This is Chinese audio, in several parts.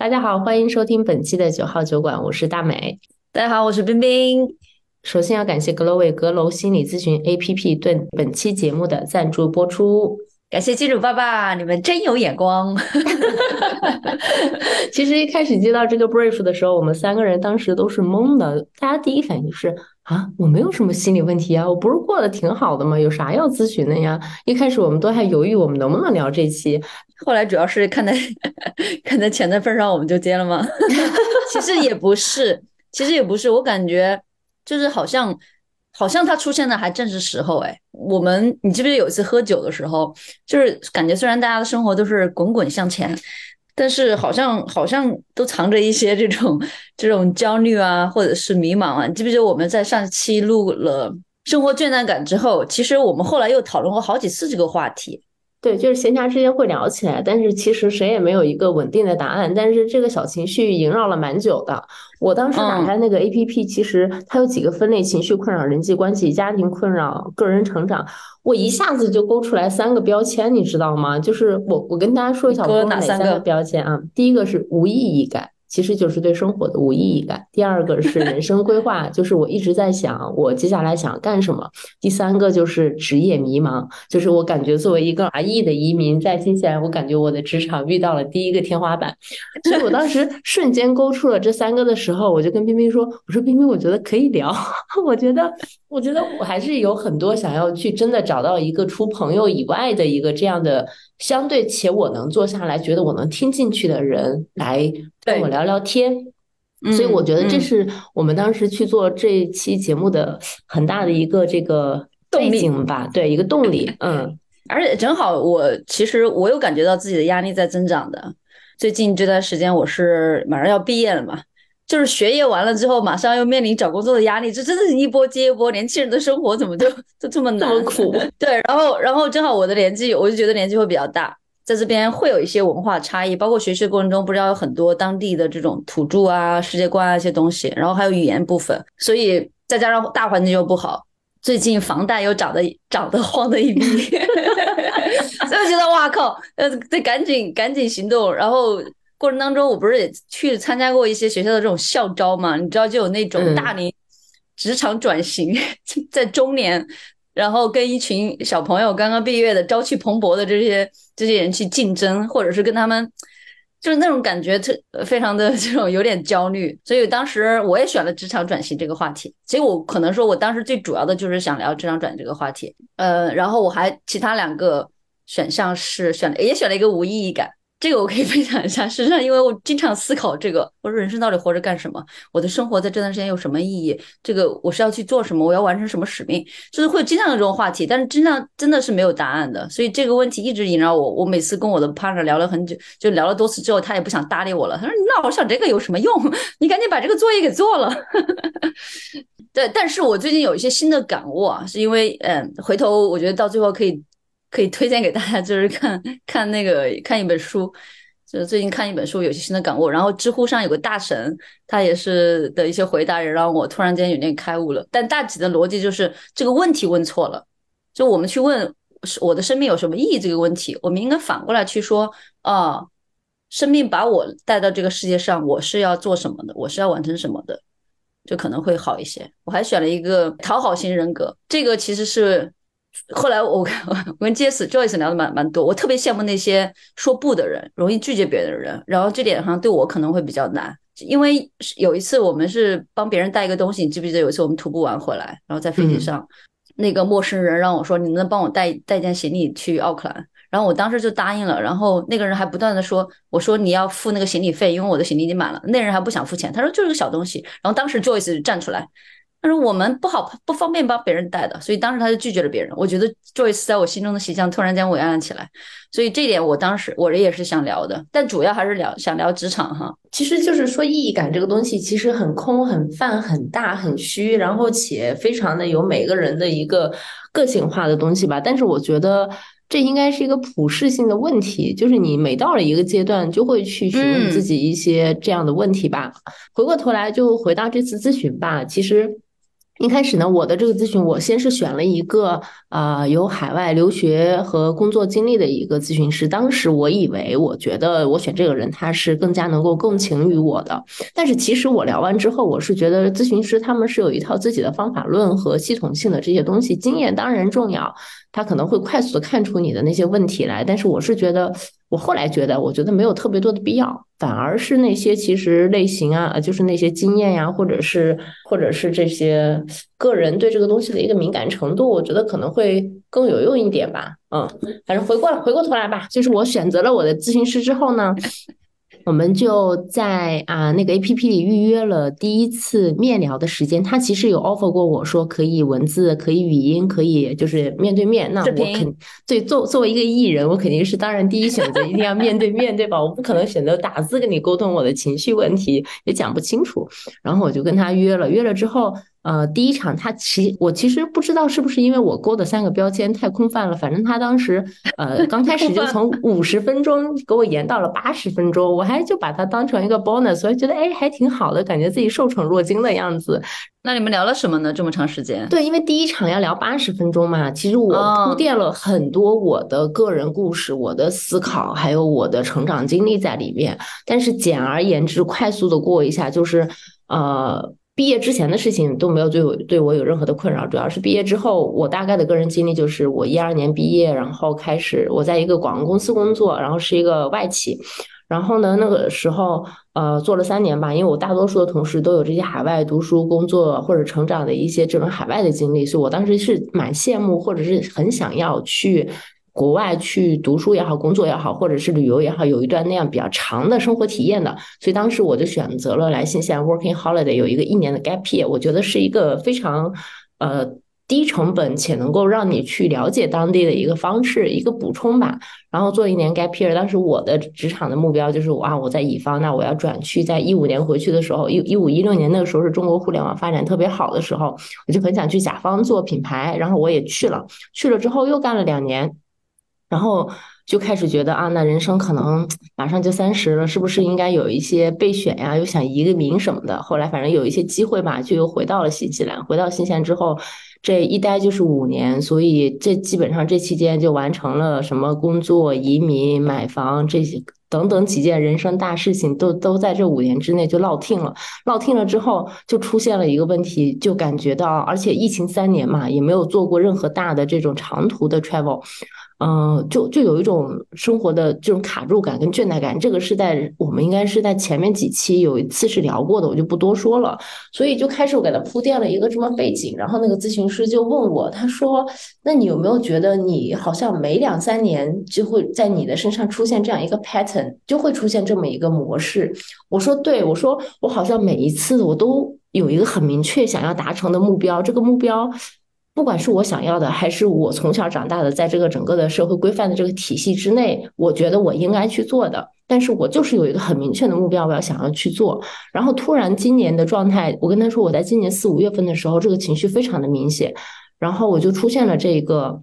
大家好，欢迎收听本期的九号酒馆，我是大美。大家好，我是冰冰。首先要感谢格楼为阁楼心理咨询 APP 对本期节目的赞助播出。感谢金主爸爸，你们真有眼光。其实一开始接到这个 brief 的时候，我们三个人当时都是懵的。大家第一反应是啊，我没有什么心理问题啊，我不是过得挺好的吗？有啥要咨询的呀？一开始我们都还犹豫，我们能不能聊这期。后来主要是看在看在钱的份上，我们就接了吗？其实也不是，其实也不是，我感觉就是好像。好像他出现的还正是时候哎，我们你记不记得有一次喝酒的时候，就是感觉虽然大家的生活都是滚滚向前，但是好像好像都藏着一些这种这种焦虑啊，或者是迷茫啊。你记不记得我们在上期录了生活倦怠感之后，其实我们后来又讨论过好几次这个话题。对，就是闲暇之间会聊起来，但是其实谁也没有一个稳定的答案。但是这个小情绪萦绕了蛮久的。我当时打开那个 A P P，其实它有几个分类：情绪困扰、人际关系、家庭困扰、个人成长。我一下子就勾出来三个标签，你知道吗？就是我，我跟大家说一下，我勾哪三个标签啊？第一个是无意义感。其实就是对生活的无意义感。第二个是人生规划，就是我一直在想我接下来想干什么。第三个就是职业迷茫，就是我感觉作为一个华裔的移民，在新西兰，我感觉我的职场遇到了第一个天花板。所以我当时瞬间勾出了这三个的时候，我就跟冰冰说：“我说冰冰，我觉得可以聊。我觉得，我觉得我还是有很多想要去真的找到一个除朋友以外的一个这样的。”相对且我能坐下来，觉得我能听进去的人来跟我聊聊天，所以我觉得这是我们当时去做这期节目的很大的一个这个背景吧，对，一个动力。嗯，而且正好我其实我有感觉到自己的压力在增长的。最近这段时间我是马上要毕业了嘛。就是学业完了之后，马上又面临找工作的压力，这真的是一波接一波。年轻人的生活怎么就就这么难、这么苦？对，然后，然后正好我的年纪，我就觉得年纪会比较大，在这边会有一些文化差异，包括学习的过程中，不知道有很多当地的这种土著啊、世界观啊一些东西，然后还有语言部分，所以再加上大环境又不好，最近房贷又涨得涨得慌的一逼，所以觉得哇靠，呃，得赶紧赶紧行动，然后。过程当中，我不是也去参加过一些学校的这种校招嘛？你知道，就有那种大龄职场转型，在中年，然后跟一群小朋友刚刚毕业的朝气蓬勃的这些这些人去竞争，或者是跟他们，就是那种感觉特非常的 这种有点焦虑。所以当时我也选了职场转型这个话题。所以我可能说我当时最主要的就是想聊职场转这个话题。呃，然后我还其他两个选项是选了，也选了一个无意义感。这个我可以分享一下，实际上，因为我经常思考这个，我说人生到底活着干什么？我的生活在这段时间有什么意义？这个我是要去做什么？我要完成什么使命？就是会经常有这种话题，但是经常真的是没有答案的。所以这个问题一直萦绕我。我每次跟我的 partner 聊了很久，就聊了多次之后，他也不想搭理我了。他说：“你老想这个有什么用？你赶紧把这个作业给做了。”对，但是我最近有一些新的感悟啊，是因为嗯，回头我觉得到最后可以。可以推荐给大家，就是看看那个看一本书，就是最近看一本书，有些新的感悟。然后知乎上有个大神，他也是的一些回答，也让我突然间有点开悟了。但大体的逻辑就是这个问题问错了，就我们去问我的生命有什么意义这个问题，我们应该反过来去说啊，生命把我带到这个世界上，我是要做什么的，我是要完成什么的，就可能会好一些。我还选了一个讨好型人格，这个其实是。后来我 我跟 Jess Joyce 聊的蛮蛮多，我特别羡慕那些说不的人，容易拒绝别人的人。然后这点上对我可能会比较难，因为有一次我们是帮别人带一个东西，你记不记得有一次我们徒步完回来，然后在飞机上，那个陌生人让我说你能不能帮我带带件行李去奥克兰，然后我当时就答应了。然后那个人还不断的说，我说你要付那个行李费，因为我的行李已经满了。那人还不想付钱，他说就是个小东西。然后当时 Joyce 站出来。但是我们不好不方便帮别人带的，所以当时他就拒绝了别人。我觉得 Joyce 在我心中的形象突然间伟岸了起来，所以这点我当时我也是想聊的，但主要还是聊想聊职场哈。其实就是说意义感这个东西其实很空、很泛、很大、很虚，然后且非常的有每个人的一个个性化的东西吧。但是我觉得这应该是一个普适性的问题，就是你每到了一个阶段就会去询问自己一些这样的问题吧。回过头来就回到这次咨询吧，其实。一开始呢，我的这个咨询，我先是选了一个啊有海外留学和工作经历的一个咨询师。当时我以为，我觉得我选这个人，他是更加能够共情于我的。但是其实我聊完之后，我是觉得咨询师他们是有一套自己的方法论和系统性的这些东西。经验当然重要，他可能会快速的看出你的那些问题来。但是我是觉得。我后来觉得，我觉得没有特别多的必要，反而是那些其实类型啊，就是那些经验呀，或者是或者是这些个人对这个东西的一个敏感程度，我觉得可能会更有用一点吧。嗯，反正回过回过头来吧，就是我选择了我的咨询师之后呢。我们就在啊那个 A P P 里预约了第一次面聊的时间。他其实有 offer 过我说可以文字，可以语音，可以就是面对面。那我肯对作作为一个艺人，我肯定是当然第一选择一定要面对面对吧？我不可能选择打字跟你沟通我的情绪问题，也讲不清楚。然后我就跟他约了，约了之后。呃，第一场他其我其实不知道是不是因为我勾的三个标签太空泛了，反正他当时呃刚开始就从 五十分钟给我延到了八十分钟，我还就把它当成一个 bonus，所以觉得哎还挺好的，感觉自己受宠若惊的样子。那你们聊了什么呢？这么长时间？对，因为第一场要聊八十分钟嘛，其实我铺垫了很多我的个人故事、我的思考，还有我的成长经历在里面。但是简而言之，快速的过一下，就是呃。毕业之前的事情都没有对我对我有任何的困扰，主要是毕业之后，我大概的个人经历就是我一二年毕业，然后开始我在一个广告公司工作，然后是一个外企，然后呢那个时候呃做了三年吧，因为我大多数的同事都有这些海外读书、工作或者成长的一些这种海外的经历，所以我当时是蛮羡慕或者是很想要去。国外去读书也好，工作也好，或者是旅游也好，有一段那样比较长的生活体验的，所以当时我就选择了来新西兰 working holiday，有一个一年的 gap year，我觉得是一个非常呃低成本且能够让你去了解当地的一个方式，一个补充吧。然后做一年 gap year，当时我的职场的目标就是哇，我在乙方，那我要转去，在一五年回去的时候，一一五一六年那个时候是中国互联网发展特别好的时候，我就很想去甲方做品牌，然后我也去了，去了之后又干了两年。然后就开始觉得啊，那人生可能马上就三十了，是不是应该有一些备选呀？又想移个民什么的。后来反正有一些机会吧，就又回到了新西兰。回到新西兰之后，这一待就是五年，所以这基本上这期间就完成了什么工作、移民、买房这些等等几件人生大事情，都都在这五年之内就落听了。落听了之后，就出现了一个问题，就感觉到，而且疫情三年嘛，也没有做过任何大的这种长途的 travel。嗯，就就有一种生活的这种卡住感跟倦怠感，这个是在我们应该是在前面几期有一次是聊过的，我就不多说了。所以就开始我给他铺垫了一个这么背景，然后那个咨询师就问我，他说：“那你有没有觉得你好像每两三年就会在你的身上出现这样一个 pattern，就会出现这么一个模式？”我说：“对，我说我好像每一次我都有一个很明确想要达成的目标，这个目标。”不管是我想要的，还是我从小长大的，在这个整个的社会规范的这个体系之内，我觉得我应该去做的。但是我就是有一个很明确的目标，我要想要去做。然后突然今年的状态，我跟他说，我在今年四五月份的时候，这个情绪非常的明显，然后我就出现了这个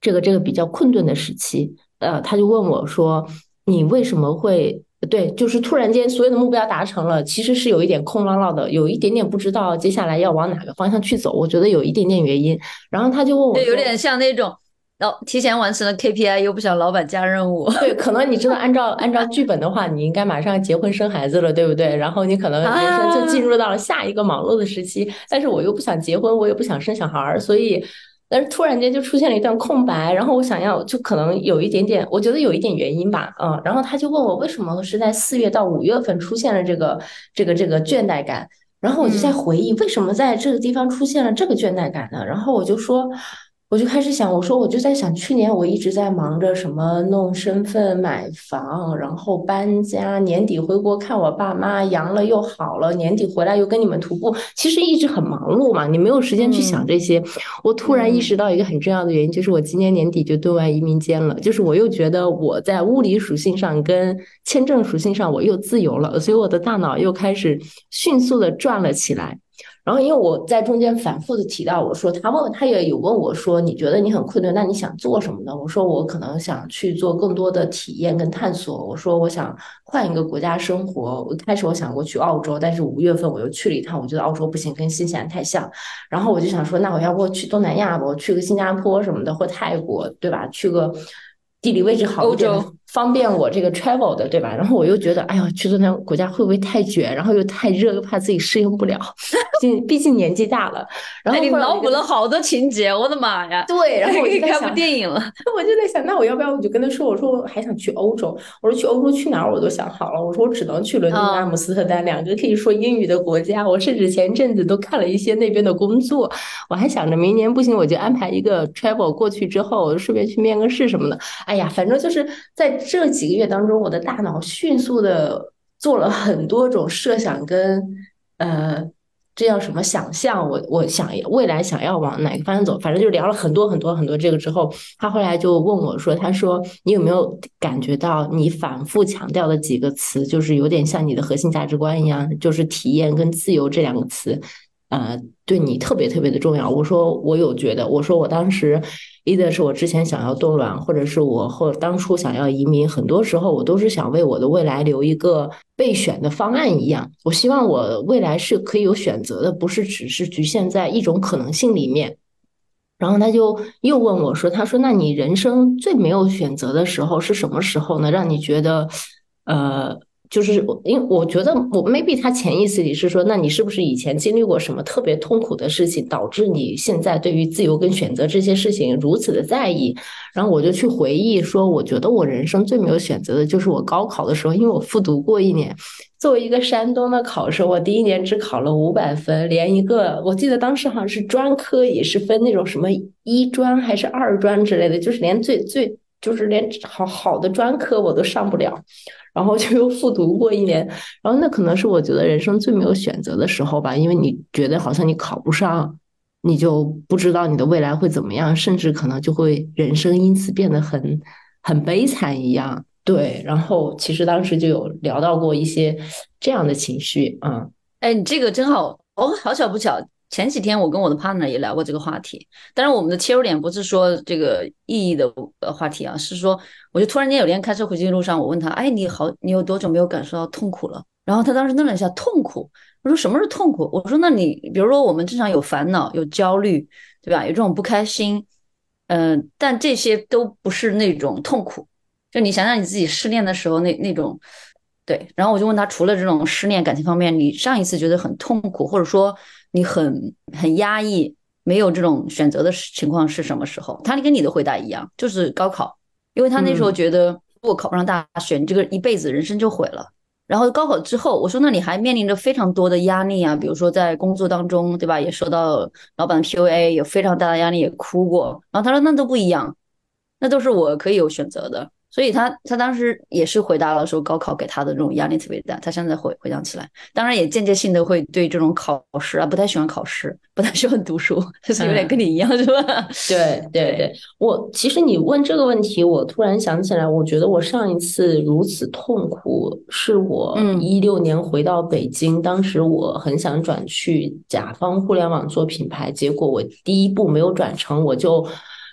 这个这个比较困顿的时期。呃，他就问我说：“你为什么会？”对，就是突然间所有的目标达成了，其实是有一点空落落的，有一点点不知道接下来要往哪个方向去走。我觉得有一点点原因。然后他就问我，对，有点像那种，哦，提前完成了 KPI，又不想老板加任务。对，可能你知道按照按照剧本的话，你应该马上结婚生孩子了，对不对？然后你可能人生就进入到了下一个忙碌的时期。但是我又不想结婚，我也不想生小孩儿，所以。但是突然间就出现了一段空白，然后我想要就可能有一点点，我觉得有一点原因吧，嗯，然后他就问我为什么是在四月到五月份出现了这个这个这个倦怠感，然后我就在回忆为什么在这个地方出现了这个倦怠感呢？然后我就说。我就开始想，我说我就在想，去年我一直在忙着什么弄身份、买房，然后搬家，年底回国看我爸妈，阳了又好了，年底回来又跟你们徒步，其实一直很忙碌嘛，你没有时间去想这些。我突然意识到一个很重要的原因，就是我今年年底就对外移民监了，就是我又觉得我在物理属性上跟签证属性上我又自由了，所以我的大脑又开始迅速的转了起来。然后因为我在中间反复的提到，我说他问他也有问我说，你觉得你很困顿，那你想做什么呢？我说我可能想去做更多的体验跟探索。我说我想换一个国家生活。我开始我想过去澳洲，但是五月份我又去了一趟，我觉得澳洲不行，跟新西兰太像。然后我就想说，那我要不去东南亚吧？我去个新加坡什么的，或泰国，对吧？去个。地理位置好一点，方便我这个 travel 的，对吧？然后我又觉得，哎呀，去东南国家会不会太卷？然后又太热，又怕自己适应不了。毕毕竟年纪大了。然后你脑补了好多情节，我的妈呀！对，然后我就 看部电影了。我就在想，那我要不要我就跟他说，我说我还想去欧洲。我说去欧洲去哪儿我都想好了。我说我只能去伦敦、阿姆斯特丹两个可以说英语的国家。我甚至前阵子都看了一些那边的工作。我还想着明年不行，我就安排一个 travel 过去之后，顺便去面个试什么的。哎呀，反正就是在这几个月当中，我的大脑迅速的做了很多种设想跟呃，这叫什么想象？我我想未来想要往哪个方向走？反正就聊了很多很多很多这个之后，他后来就问我说：“他说你有没有感觉到你反复强调的几个词，就是有点像你的核心价值观一样，就是体验跟自由这两个词，呃，对你特别特别的重要。”我说我有觉得，我说我当时。一的是我之前想要冻卵，或者是我或当初想要移民，很多时候我都是想为我的未来留一个备选的方案一样。我希望我未来是可以有选择的，不是只是局限在一种可能性里面。然后他就又问我说：“他说，那你人生最没有选择的时候是什么时候呢？让你觉得，呃。”就是我，因为我觉得我 maybe 他潜意识里是说，那你是不是以前经历过什么特别痛苦的事情，导致你现在对于自由跟选择这些事情如此的在意？然后我就去回忆说，我觉得我人生最没有选择的就是我高考的时候，因为我复读过一年。作为一个山东的考生，我第一年只考了五百分，连一个我记得当时好像是专科也是分那种什么一专还是二专之类的，就是连最最就是连好好的专科我都上不了。然后就又复读过一年，然后那可能是我觉得人生最没有选择的时候吧，因为你觉得好像你考不上，你就不知道你的未来会怎么样，甚至可能就会人生因此变得很很悲惨一样。对，然后其实当时就有聊到过一些这样的情绪啊。哎，你这个真好哦，好巧不巧。前几天我跟我的 partner 也聊过这个话题，但是我们的切入点不是说这个意义的呃话题啊，是说我就突然间有天开车回去的路上，我问他，哎，你好，你有多久没有感受到痛苦了？然后他当时愣了一下，痛苦？我说什么是痛苦？我说那你比如说我们正常有烦恼、有焦虑，对吧？有这种不开心，嗯，但这些都不是那种痛苦。就你想想你自己失恋的时候那那种，对。然后我就问他，除了这种失恋感情方面，你上一次觉得很痛苦，或者说？你很很压抑，没有这种选择的情况是什么时候？他跟你的回答一样，就是高考，因为他那时候觉得如果考不上大学，你这个一辈子人生就毁了。然后高考之后，我说那你还面临着非常多的压力啊，比如说在工作当中，对吧？也受到老板的 PUA，有非常大的压力，也哭过。然后他说那都不一样，那都是我可以有选择的。所以他他当时也是回答了说高考给他的这种压力特别大，他现在回回想起来，当然也间接性的会对这种考试啊不太喜欢考试，不太喜欢读书，就是有点跟你一样是吧？对对对，我其实你问这个问题，我突然想起来，我觉得我上一次如此痛苦是我一六年回到北京，当时我很想转去甲方互联网做品牌，结果我第一步没有转成，我就。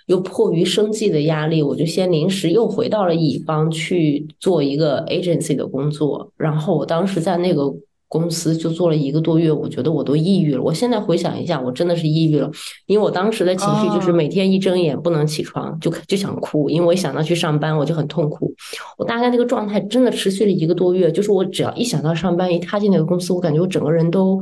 又迫于生计的压力，我就先临时又回到了乙方去做一个 agency 的工作。然后我当时在那个公司就做了一个多月，我觉得我都抑郁了。我现在回想一下，我真的是抑郁了，因为我当时的情绪就是每天一睁眼不能起床就就想哭，因为我一想到去上班我就很痛苦。我大概那个状态真的持续了一个多月，就是我只要一想到上班，一踏进那个公司，我感觉我整个人都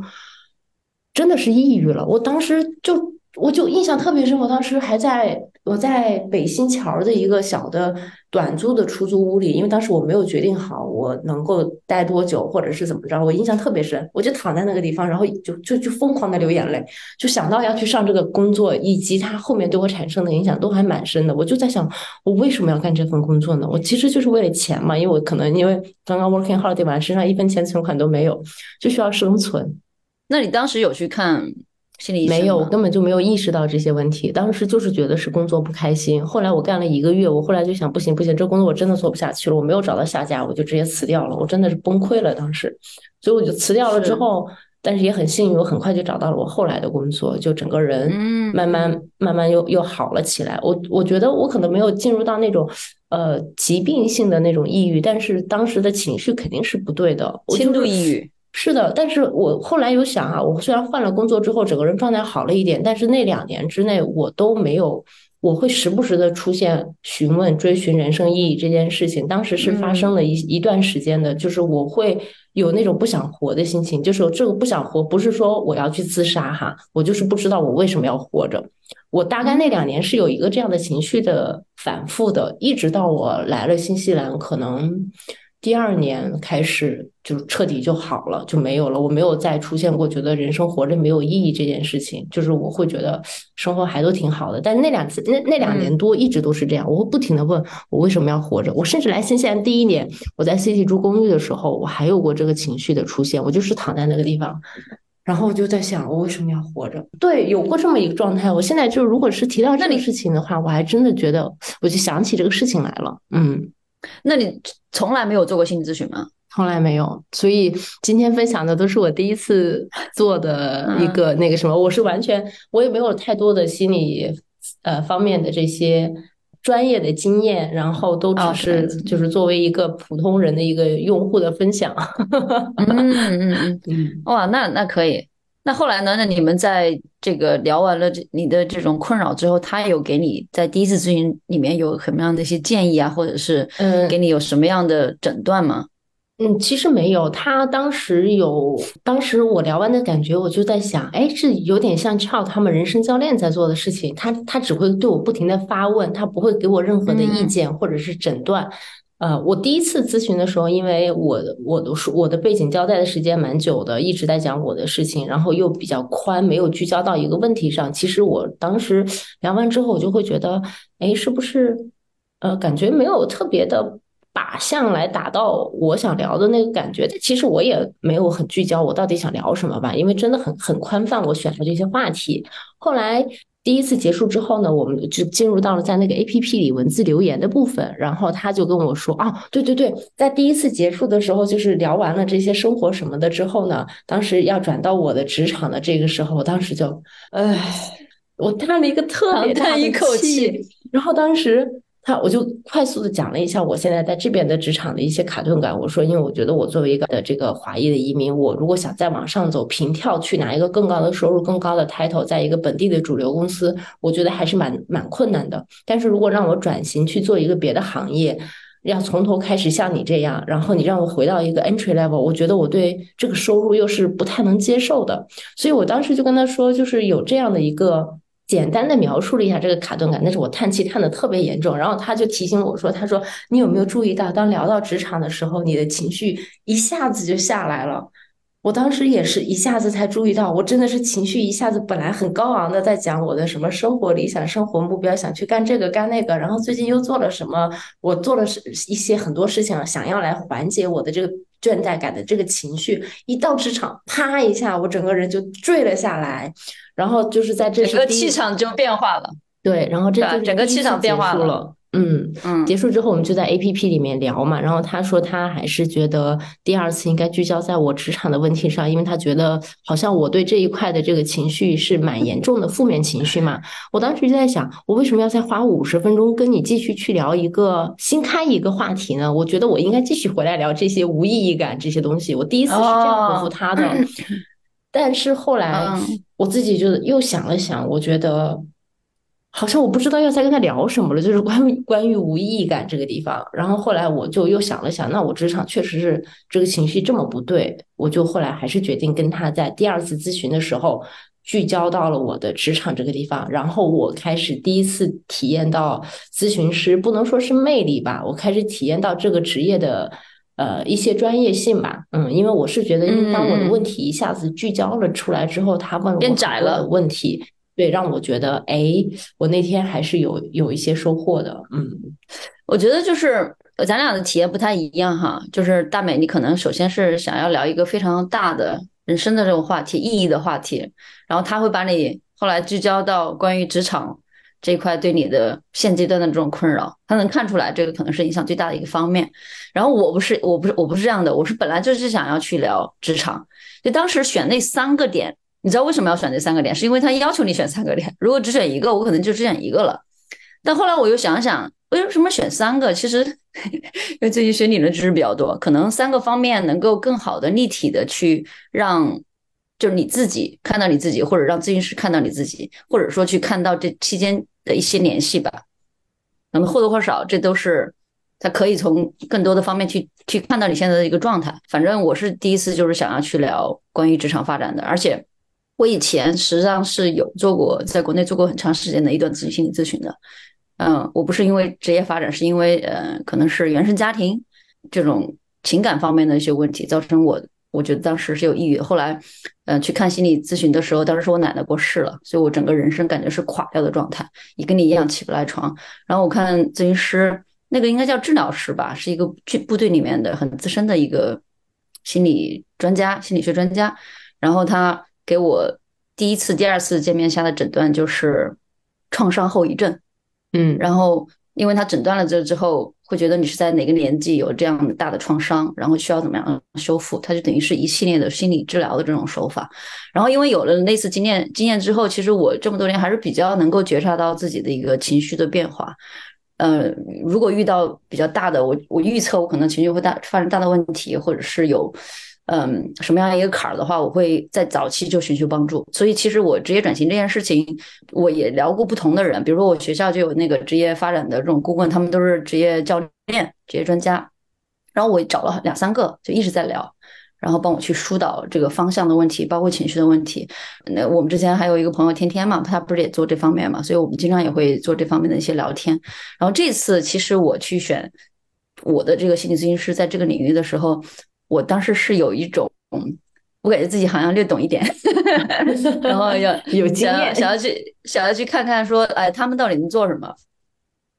真的是抑郁了。我当时就我就印象特别深，我当时还在。我在北新桥的一个小的短租的出租屋里，因为当时我没有决定好我能够待多久，或者是怎么着，我印象特别深。我就躺在那个地方，然后就就就疯狂的流眼泪，就想到要去上这个工作，以及它后面对我产生的影响都还蛮深的。我就在想，我为什么要干这份工作呢？我其实就是为了钱嘛，因为我可能因为刚刚 working holiday 嘛，身上一分钱存款都没有，就需要生存。那你当时有去看？没有，我根本就没有意识到这些问题。当时就是觉得是工作不开心。后来我干了一个月，我后来就想，不行不行，这工作我真的做不下去了。我没有找到下家，我就直接辞掉了。我真的是崩溃了，当时。所以我就辞掉了之后，但是也很幸运，我很快就找到了我后来的工作，就整个人慢慢慢慢又又好了起来。我我觉得我可能没有进入到那种呃疾病性的那种抑郁，但是当时的情绪肯定是不对的，轻度抑郁。是的，但是我后来有想啊，我虽然换了工作之后，整个人状态好了一点，但是那两年之内我都没有。我会时不时的出现询问、追寻人生意义这件事情，当时是发生了一一段时间的，就是我会有那种不想活的心情，就是这个不想活，不是说我要去自杀哈，我就是不知道我为什么要活着。我大概那两年是有一个这样的情绪的反复的，一直到我来了新西兰，可能。第二年开始就彻底就好了，就没有了。我没有再出现过觉得人生活着没有意义这件事情，就是我会觉得生活还都挺好的。但那两次那那两年多一直都是这样，我会不停的问我为什么要活着。我甚至来新西兰第一年，我在 CT 住公寓的时候，我还有过这个情绪的出现。我就是躺在那个地方，然后我就在想我为什么要活着。对，有过这么一个状态。我现在就如果是提到这个事情的话，我还真的觉得我就想起这个事情来了。嗯。那你从来没有做过心理咨询吗？从来没有，所以今天分享的都是我第一次做的一个那个什么，我是完全我也没有太多的心理呃方面的这些专业的经验，然后都只是就是作为一个普通人的一个用户的分享。嗯嗯嗯 嗯，哇，那那可以。那后来呢？那你们在这个聊完了这你的这种困扰之后，他有给你在第一次咨询里面有什么样的一些建议啊，或者是嗯，给你有什么样的诊断吗？嗯，其实没有。他当时有，当时我聊完的感觉，我就在想，哎，这有点像 Child 他们人生教练在做的事情。他他只会对我不停的发问，他不会给我任何的意见或者是诊断。呃，我第一次咨询的时候，因为我我的说我的背景交代的时间蛮久的，一直在讲我的事情，然后又比较宽，没有聚焦到一个问题上。其实我当时聊完之后，我就会觉得，哎，是不是呃，感觉没有特别的靶向来达到我想聊的那个感觉？但其实我也没有很聚焦，我到底想聊什么吧？因为真的很很宽泛，我选的这些话题，后来。第一次结束之后呢，我们就进入到了在那个 A P P 里文字留言的部分，然后他就跟我说：“啊，对对对，在第一次结束的时候，就是聊完了这些生活什么的之后呢，当时要转到我的职场的这个时候，我当时就，唉，我叹了一个特别大的一口气，然后当时。”他我就快速的讲了一下我现在在这边的职场的一些卡顿感。我说，因为我觉得我作为一个的这个华裔的移民，我如果想再往上走，平跳去拿一个更高的收入、更高的 title，在一个本地的主流公司，我觉得还是蛮蛮困难的。但是如果让我转型去做一个别的行业，要从头开始像你这样，然后你让我回到一个 entry level，我觉得我对这个收入又是不太能接受的。所以我当时就跟他说，就是有这样的一个。简单的描述了一下这个卡顿感，但是我叹气叹的特别严重，然后他就提醒我说：“他说你有没有注意到，当聊到职场的时候，你的情绪一下子就下来了。”我当时也是一下子才注意到，我真的是情绪一下子本来很高昂的在讲我的什么生活理想、生活目标，想去干这个干那个，然后最近又做了什么，我做了是一些很多事情，想要来缓解我的这个倦怠感的这个情绪，一到职场，啪一下，我整个人就坠了下来。然后就是在这整个气场就变化了，对，然后这就整个气场变化了，嗯嗯，结束之后我们就在 A P P 里面聊嘛，然后他说他还是觉得第二次应该聚焦在我职场的问题上，因为他觉得好像我对这一块的这个情绪是蛮严重的负面情绪嘛。我当时就在想，我为什么要再花五十分钟跟你继续去聊一个新开一个话题呢？我觉得我应该继续回来聊这些无意义感这些东西。我第一次是这样回复他的。但是后来我自己就又想了想，我觉得好像我不知道要再跟他聊什么了，就是关于关于无意义感这个地方。然后后来我就又想了想，那我职场确实是这个情绪这么不对，我就后来还是决定跟他在第二次咨询的时候聚焦到了我的职场这个地方。然后我开始第一次体验到咨询师不能说是魅力吧，我开始体验到这个职业的。呃，一些专业性吧，嗯，因为我是觉得，当我的问题一下子聚焦了出来之后，他问我窄了。问题，对，让我觉得，哎，我那天还是有有一些收获的，嗯，我觉得就是咱俩的体验不太一样哈，就是大美，你可能首先是想要聊一个非常大的人生的这种话题，意义的话题，然后他会把你后来聚焦到关于职场。这一块对你的现阶段的这种困扰，他能看出来这个可能是影响最大的一个方面。然后我不是，我不是，我不是这样的，我是本来就是想要去聊职场，就当时选那三个点，你知道为什么要选这三个点？是因为他要求你选三个点，如果只选一个，我可能就只选一个了。但后来我又想想，为什么选三个？其实 因为最近学理论知识比较多，可能三个方面能够更好的立体的去让。就是你自己看到你自己，或者让咨询师看到你自己，或者说去看到这期间的一些联系吧。那么或多或少，这都是他可以从更多的方面去去看到你现在的一个状态。反正我是第一次就是想要去聊关于职场发展的，而且我以前实际上是有做过在国内做过很长时间的一段咨询心理咨询的。嗯，我不是因为职业发展，是因为呃，可能是原生家庭这种情感方面的一些问题造成我。我觉得当时是有抑郁，后来，嗯，去看心理咨询的时候，当时是我奶奶过世了，所以我整个人生感觉是垮掉的状态，也跟你一样起不来床。然后我看咨询师，那个应该叫治疗师吧，是一个军部队里面的很资深的一个心理专家、心理学专家。然后他给我第一次、第二次见面下的诊断就是创伤后遗症，嗯，然后因为他诊断了这之后。会觉得你是在哪个年纪有这样大的创伤，然后需要怎么样修复？它就等于是一系列的心理治疗的这种手法。然后因为有了类似经验经验之后，其实我这么多年还是比较能够觉察到自己的一个情绪的变化。嗯，如果遇到比较大的，我我预测我可能情绪会大发生大的问题，或者是有。嗯，什么样一个坎儿的话，我会在早期就寻求帮助。所以，其实我职业转型这件事情，我也聊过不同的人，比如说我学校就有那个职业发展的这种顾问，他们都是职业教练、职业专家。然后我找了两三个，就一直在聊，然后帮我去疏导这个方向的问题，包括情绪的问题。那我们之前还有一个朋友天天嘛，他不是也做这方面嘛，所以我们经常也会做这方面的一些聊天。然后这次其实我去选我的这个心理咨询师，在这个领域的时候。我当时是有一种，我感觉自己好像略懂一点，然后要有经验，想要去想要去看看说，哎，他们到底能做什么？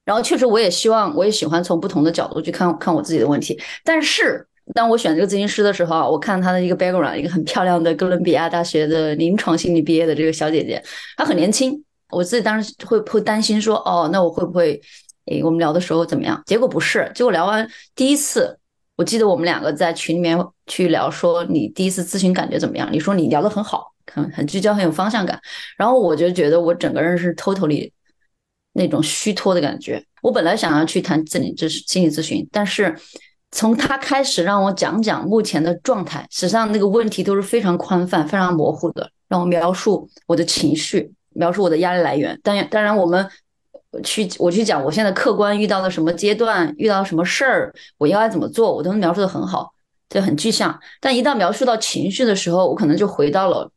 然后确实，我也希望，我也喜欢从不同的角度去看看我自己的问题。但是，当我选这个咨询师的时候啊，我看他的一个 background，一个很漂亮的哥伦比亚大学的临床心理毕业的这个小姐姐，她很年轻。我自己当时会会担心说，哦，那我会不会，诶，我们聊的时候怎么样？结果不是，结果聊完第一次。我记得我们两个在群里面去聊，说你第一次咨询感觉怎么样？你说你聊得很好，很很聚焦，很有方向感。然后我就觉得我整个人是 totally 那种虚脱的感觉。我本来想要去谈心理咨心理咨询，但是从他开始让我讲讲目前的状态，实际上那个问题都是非常宽泛、非常模糊的，让我描述我的情绪，描述我的压力来源。当然，当然我们。去我去讲我现在客观遇到了什么阶段，遇到什么事儿，我应该怎么做，我都能描述的很好，就很具象。但一旦描述到情绪的时候，我可能就回到了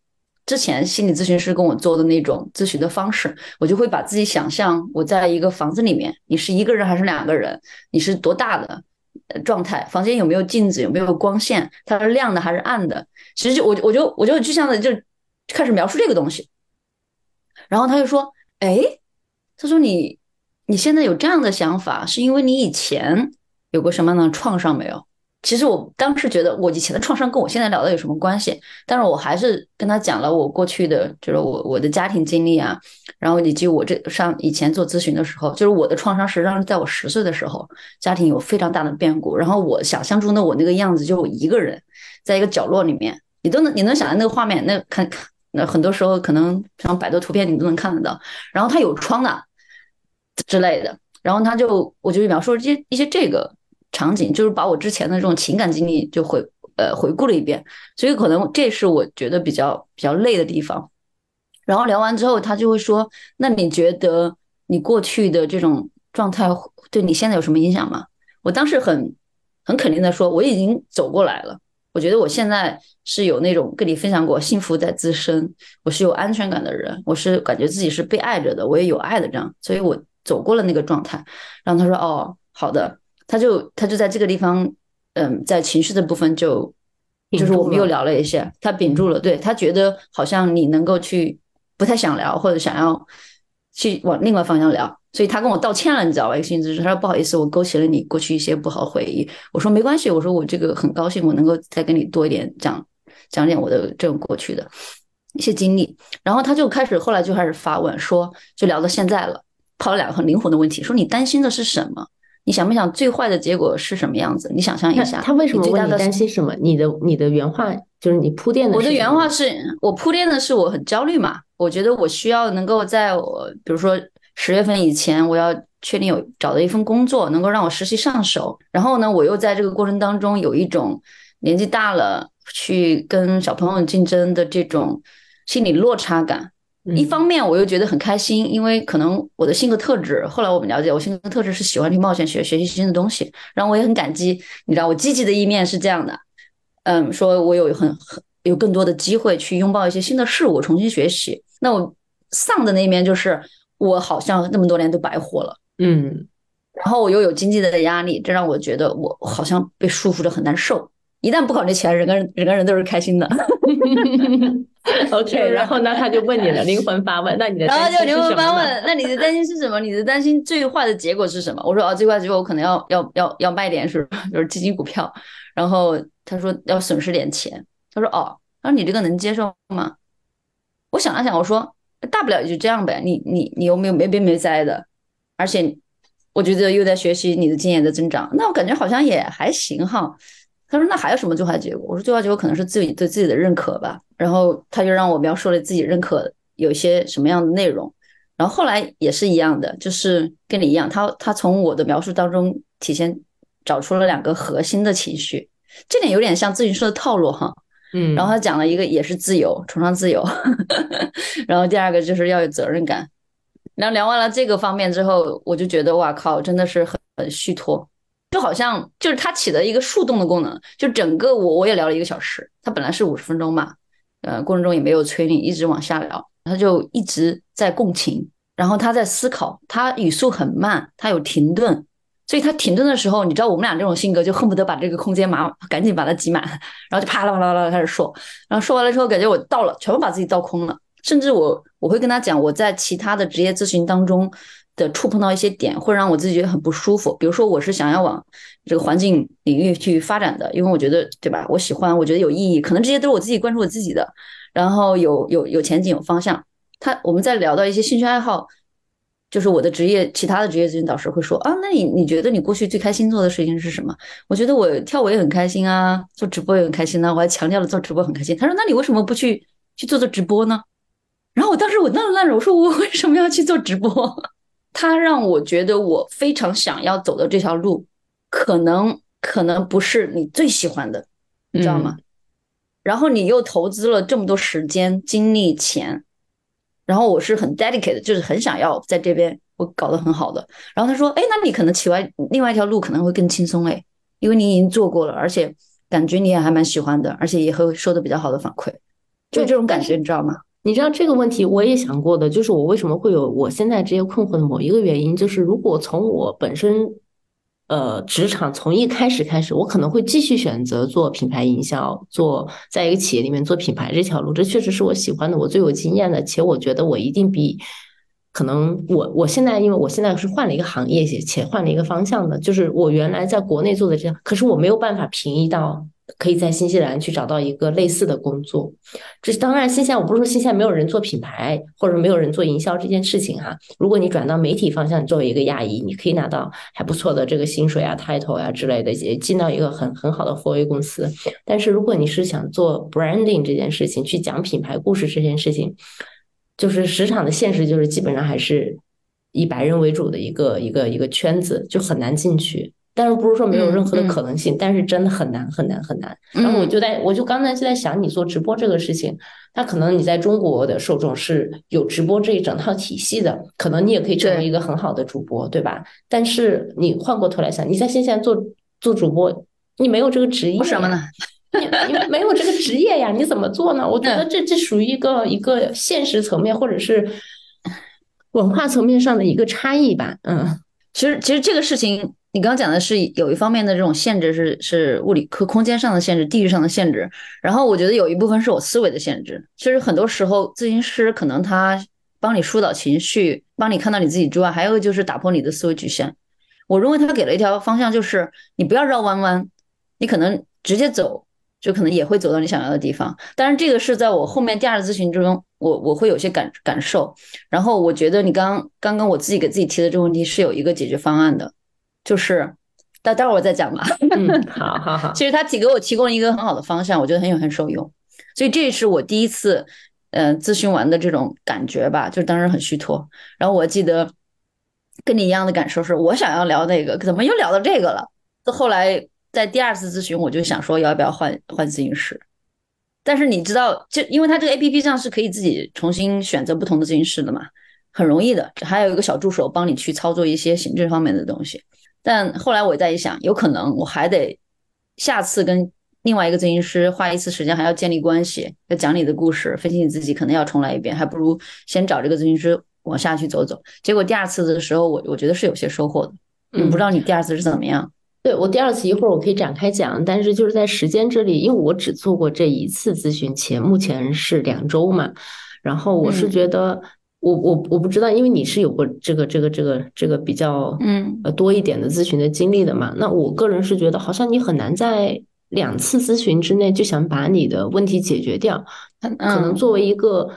之前心理咨询师跟我做的那种咨询的方式，我就会把自己想象我在一个房子里面，你是一个人还是两个人，你是多大的状态，房间有没有镜子，有没有光线，它是亮的还是暗的？其实就我我就我就具象的就开始描述这个东西，然后他就说，哎。他说：“你你现在有这样的想法，是因为你以前有过什么样的创伤没有？其实我当时觉得，我以前的创伤跟我现在聊的有什么关系？但是我还是跟他讲了我过去的，就是我我的家庭经历啊，然后以及我这上以前做咨询的时候，就是我的创伤实际上是在我十岁的时候，家庭有非常大的变故，然后我想象中的我那个样子，就我一个人在一个角落里面，你都能你能想象那个画面，那看看那很多时候可能像百度图片你都能看得到，然后他有窗的。”之类的，然后他就我就描述了一些一些这个场景，就是把我之前的这种情感经历就回呃回顾了一遍，所以可能这是我觉得比较比较累的地方。然后聊完之后，他就会说：“那你觉得你过去的这种状态对你现在有什么影响吗？”我当时很很肯定的说：“我已经走过来了，我觉得我现在是有那种跟你分享过幸福在自身，我是有安全感的人，我是感觉自己是被爱着的，我也有爱的这样，所以我。”走过了那个状态，然后他说：“哦，好的。”他就他就在这个地方，嗯，在情绪的部分就就是我们又聊了一下，他屏住了。对他觉得好像你能够去不太想聊，或者想要去往另外方向聊，所以他跟我道歉了，你知道吧？一个心理咨询他说：“不好意思，我勾起了你过去一些不好回忆。”我说：“没关系。”我说：“我这个很高兴，我能够再跟你多一点讲讲点我的这种过去的一些经历。”然后他就开始后来就开始发问，说就聊到现在了。抛了两个很灵魂的问题，说你担心的是什么？你想不想最坏的结果是什么样子？你想象一下，他为什么问你担心什么？你的你的原话就是你铺垫的。我的原话是我铺垫的是我很焦虑嘛，我觉得我需要能够在我比如说十月份以前，我要确定有找到一份工作，能够让我实习上手。然后呢，我又在这个过程当中有一种年纪大了去跟小朋友竞争的这种心理落差感。一方面我又觉得很开心，因为可能我的性格特质，后来我们了解，我性格特质是喜欢去冒险学学习新的东西，然后我也很感激，你知道我积极的一面是这样的，嗯，说我有很很有更多的机会去拥抱一些新的事物，重新学习。那我丧的那一面就是我好像那么多年都白活了，嗯，然后我又有经济的压力，这让我觉得我好像被束缚着很难受。一旦不考虑钱，人跟人人跟人都是开心的。OK，然后呢，他就问你了，灵魂发问，那你的然后就灵魂发问，那你的担心是什么？你的担心最坏的结果是什么？我说哦，最坏结果我可能要要要要卖点是 就是基金股票。然后他说要损失点钱。他说哦，他说你这个能接受吗？我想了想，我说大不了也就这样呗。你你你又没有没病没灾的，而且我觉得又在学习你的经验的增长，那我感觉好像也还行哈。他说：“那还有什么最坏结果？”我说：“最坏结果可能是自己对自己的认可吧。”然后他就让我描述了自己认可有一些什么样的内容。然后后来也是一样的，就是跟你一样，他他从我的描述当中体现找出了两个核心的情绪，这点有点像咨询师的套路哈。嗯。然后他讲了一个也是自由，崇尚自由。然后第二个就是要有责任感。然后聊完了这个方面之后，我就觉得哇靠，真的是很很虚脱。就好像就是它起的一个树洞的功能，就整个我我也聊了一个小时，它本来是五十分钟嘛，呃，过程中也没有催你，一直往下聊，他就一直在共情，然后他在思考，他语速很慢，他有停顿，所以他停顿的时候，你知道我们俩这种性格就恨不得把这个空间马赶紧把它挤满，然后就啪啦啪啦啪啦开始说，然后说完了之后，感觉我倒了，全部把自己倒空了，甚至我我会跟他讲我在其他的职业咨询当中。的触碰到一些点，会让我自己觉得很不舒服。比如说，我是想要往这个环境领域去发展的，因为我觉得，对吧？我喜欢，我觉得有意义。可能这些都是我自己关注我自己的，然后有有有前景、有方向。他我们在聊到一些兴趣爱好，就是我的职业，其他的职业咨询导师会说啊，那你你觉得你过去最开心做的事情是什么？我觉得我跳舞也很开心啊，做直播也很开心啊。我还强调了做直播很开心。他说，那你为什么不去去做做直播呢？然后我当时我愣了愣着，我说我为什么要去做直播？他让我觉得我非常想要走的这条路，可能可能不是你最喜欢的，你知道吗？然后你又投资了这么多时间、精力、钱，然后我是很 dedicated，就是很想要在这边我搞得很好的。然后他说：“哎，那你可能起外另外一条路可能会更轻松哎，因为你已经做过了，而且感觉你也还蛮喜欢的，而且也会收的比较好的反馈，就这种感觉，你知道吗？”你知道这个问题我也想过的，就是我为什么会有我现在这些困惑的某一个原因，就是如果从我本身，呃，职场从一开始开始，我可能会继续选择做品牌营销，做在一个企业里面做品牌这条路，这确实是我喜欢的，我最有经验的，且我觉得我一定比可能我我现在因为我现在是换了一个行业，且换了一个方向的，就是我原来在国内做的这样，可是我没有办法平移到。可以在新西兰去找到一个类似的工作，这当然新西兰我不是说新西兰没有人做品牌或者没有人做营销这件事情哈。如果你转到媒体方向，作为一个亚裔，你可以拿到还不错的这个薪水啊、title 啊之类的，也进到一个很很好的 f o r A 公司。但是如果你是想做 branding 这件事情，去讲品牌故事这件事情，就是市场的现实就是基本上还是以白人为主的一个一个一个圈子，就很难进去。但是不是说没有任何的可能性，但是真的很难很难很难。然后我就在我就刚才就在想，你做直播这个事情，它可能你在中国的受众是有直播这一整套体系的，可能你也可以成为一个很好的主播，对吧？但是你换过头来想，你在新西兰做做主播，你没有这个职业，为什么呢？你你没有这个职业呀？你怎么做呢？我觉得这这属于一个一个现实层面或者是文化层面上的一个差异吧。嗯，其实其实这个事情。你刚讲的是有一方面的这种限制，是是物理和空间上的限制、地域上的限制。然后我觉得有一部分是我思维的限制。其实很多时候，咨询师可能他帮你疏导情绪，帮你看到你自己之外，还有就是打破你的思维局限。我认为他给了一条方向，就是你不要绕弯弯，你可能直接走，就可能也会走到你想要的地方。但是这个是在我后面第二次咨询之中我我会有些感感受。然后我觉得你刚刚刚我自己给自己提的这个问题是有一个解决方案的，就是待待会儿我再讲吧。嗯，好好好。其实他提给我提供了一个很好的方向，我觉得很有很受用。所以这也是我第一次嗯咨询完的这种感觉吧，就是当时很虚脱。然后我记得跟你一样的感受是，我想要聊那个，怎么又聊到这个了？后来在第二次咨询，我就想说要不要换换咨询师。但是你知道，就因为它这个 A P P 上是可以自己重新选择不同的咨询师的嘛，很容易的，还有一个小助手帮你去操作一些行政方面的东西。但后来我再一想，有可能我还得下次跟另外一个咨询师花一次时间，还要建立关系，要讲你的故事，分析你自己，可能要重来一遍，还不如先找这个咨询师往下去走走。结果第二次的时候，我我觉得是有些收获的。嗯，不知道你第二次是怎么样？对我第二次一会儿我可以展开讲，但是就是在时间这里，因为我只做过这一次咨询，且目前是两周嘛。然后我是觉得，我我我不知道，因为你是有过这个这个这个这个比较嗯呃多一点的咨询的经历的嘛。那我个人是觉得，好像你很难在两次咨询之内就想把你的问题解决掉。可能作为一个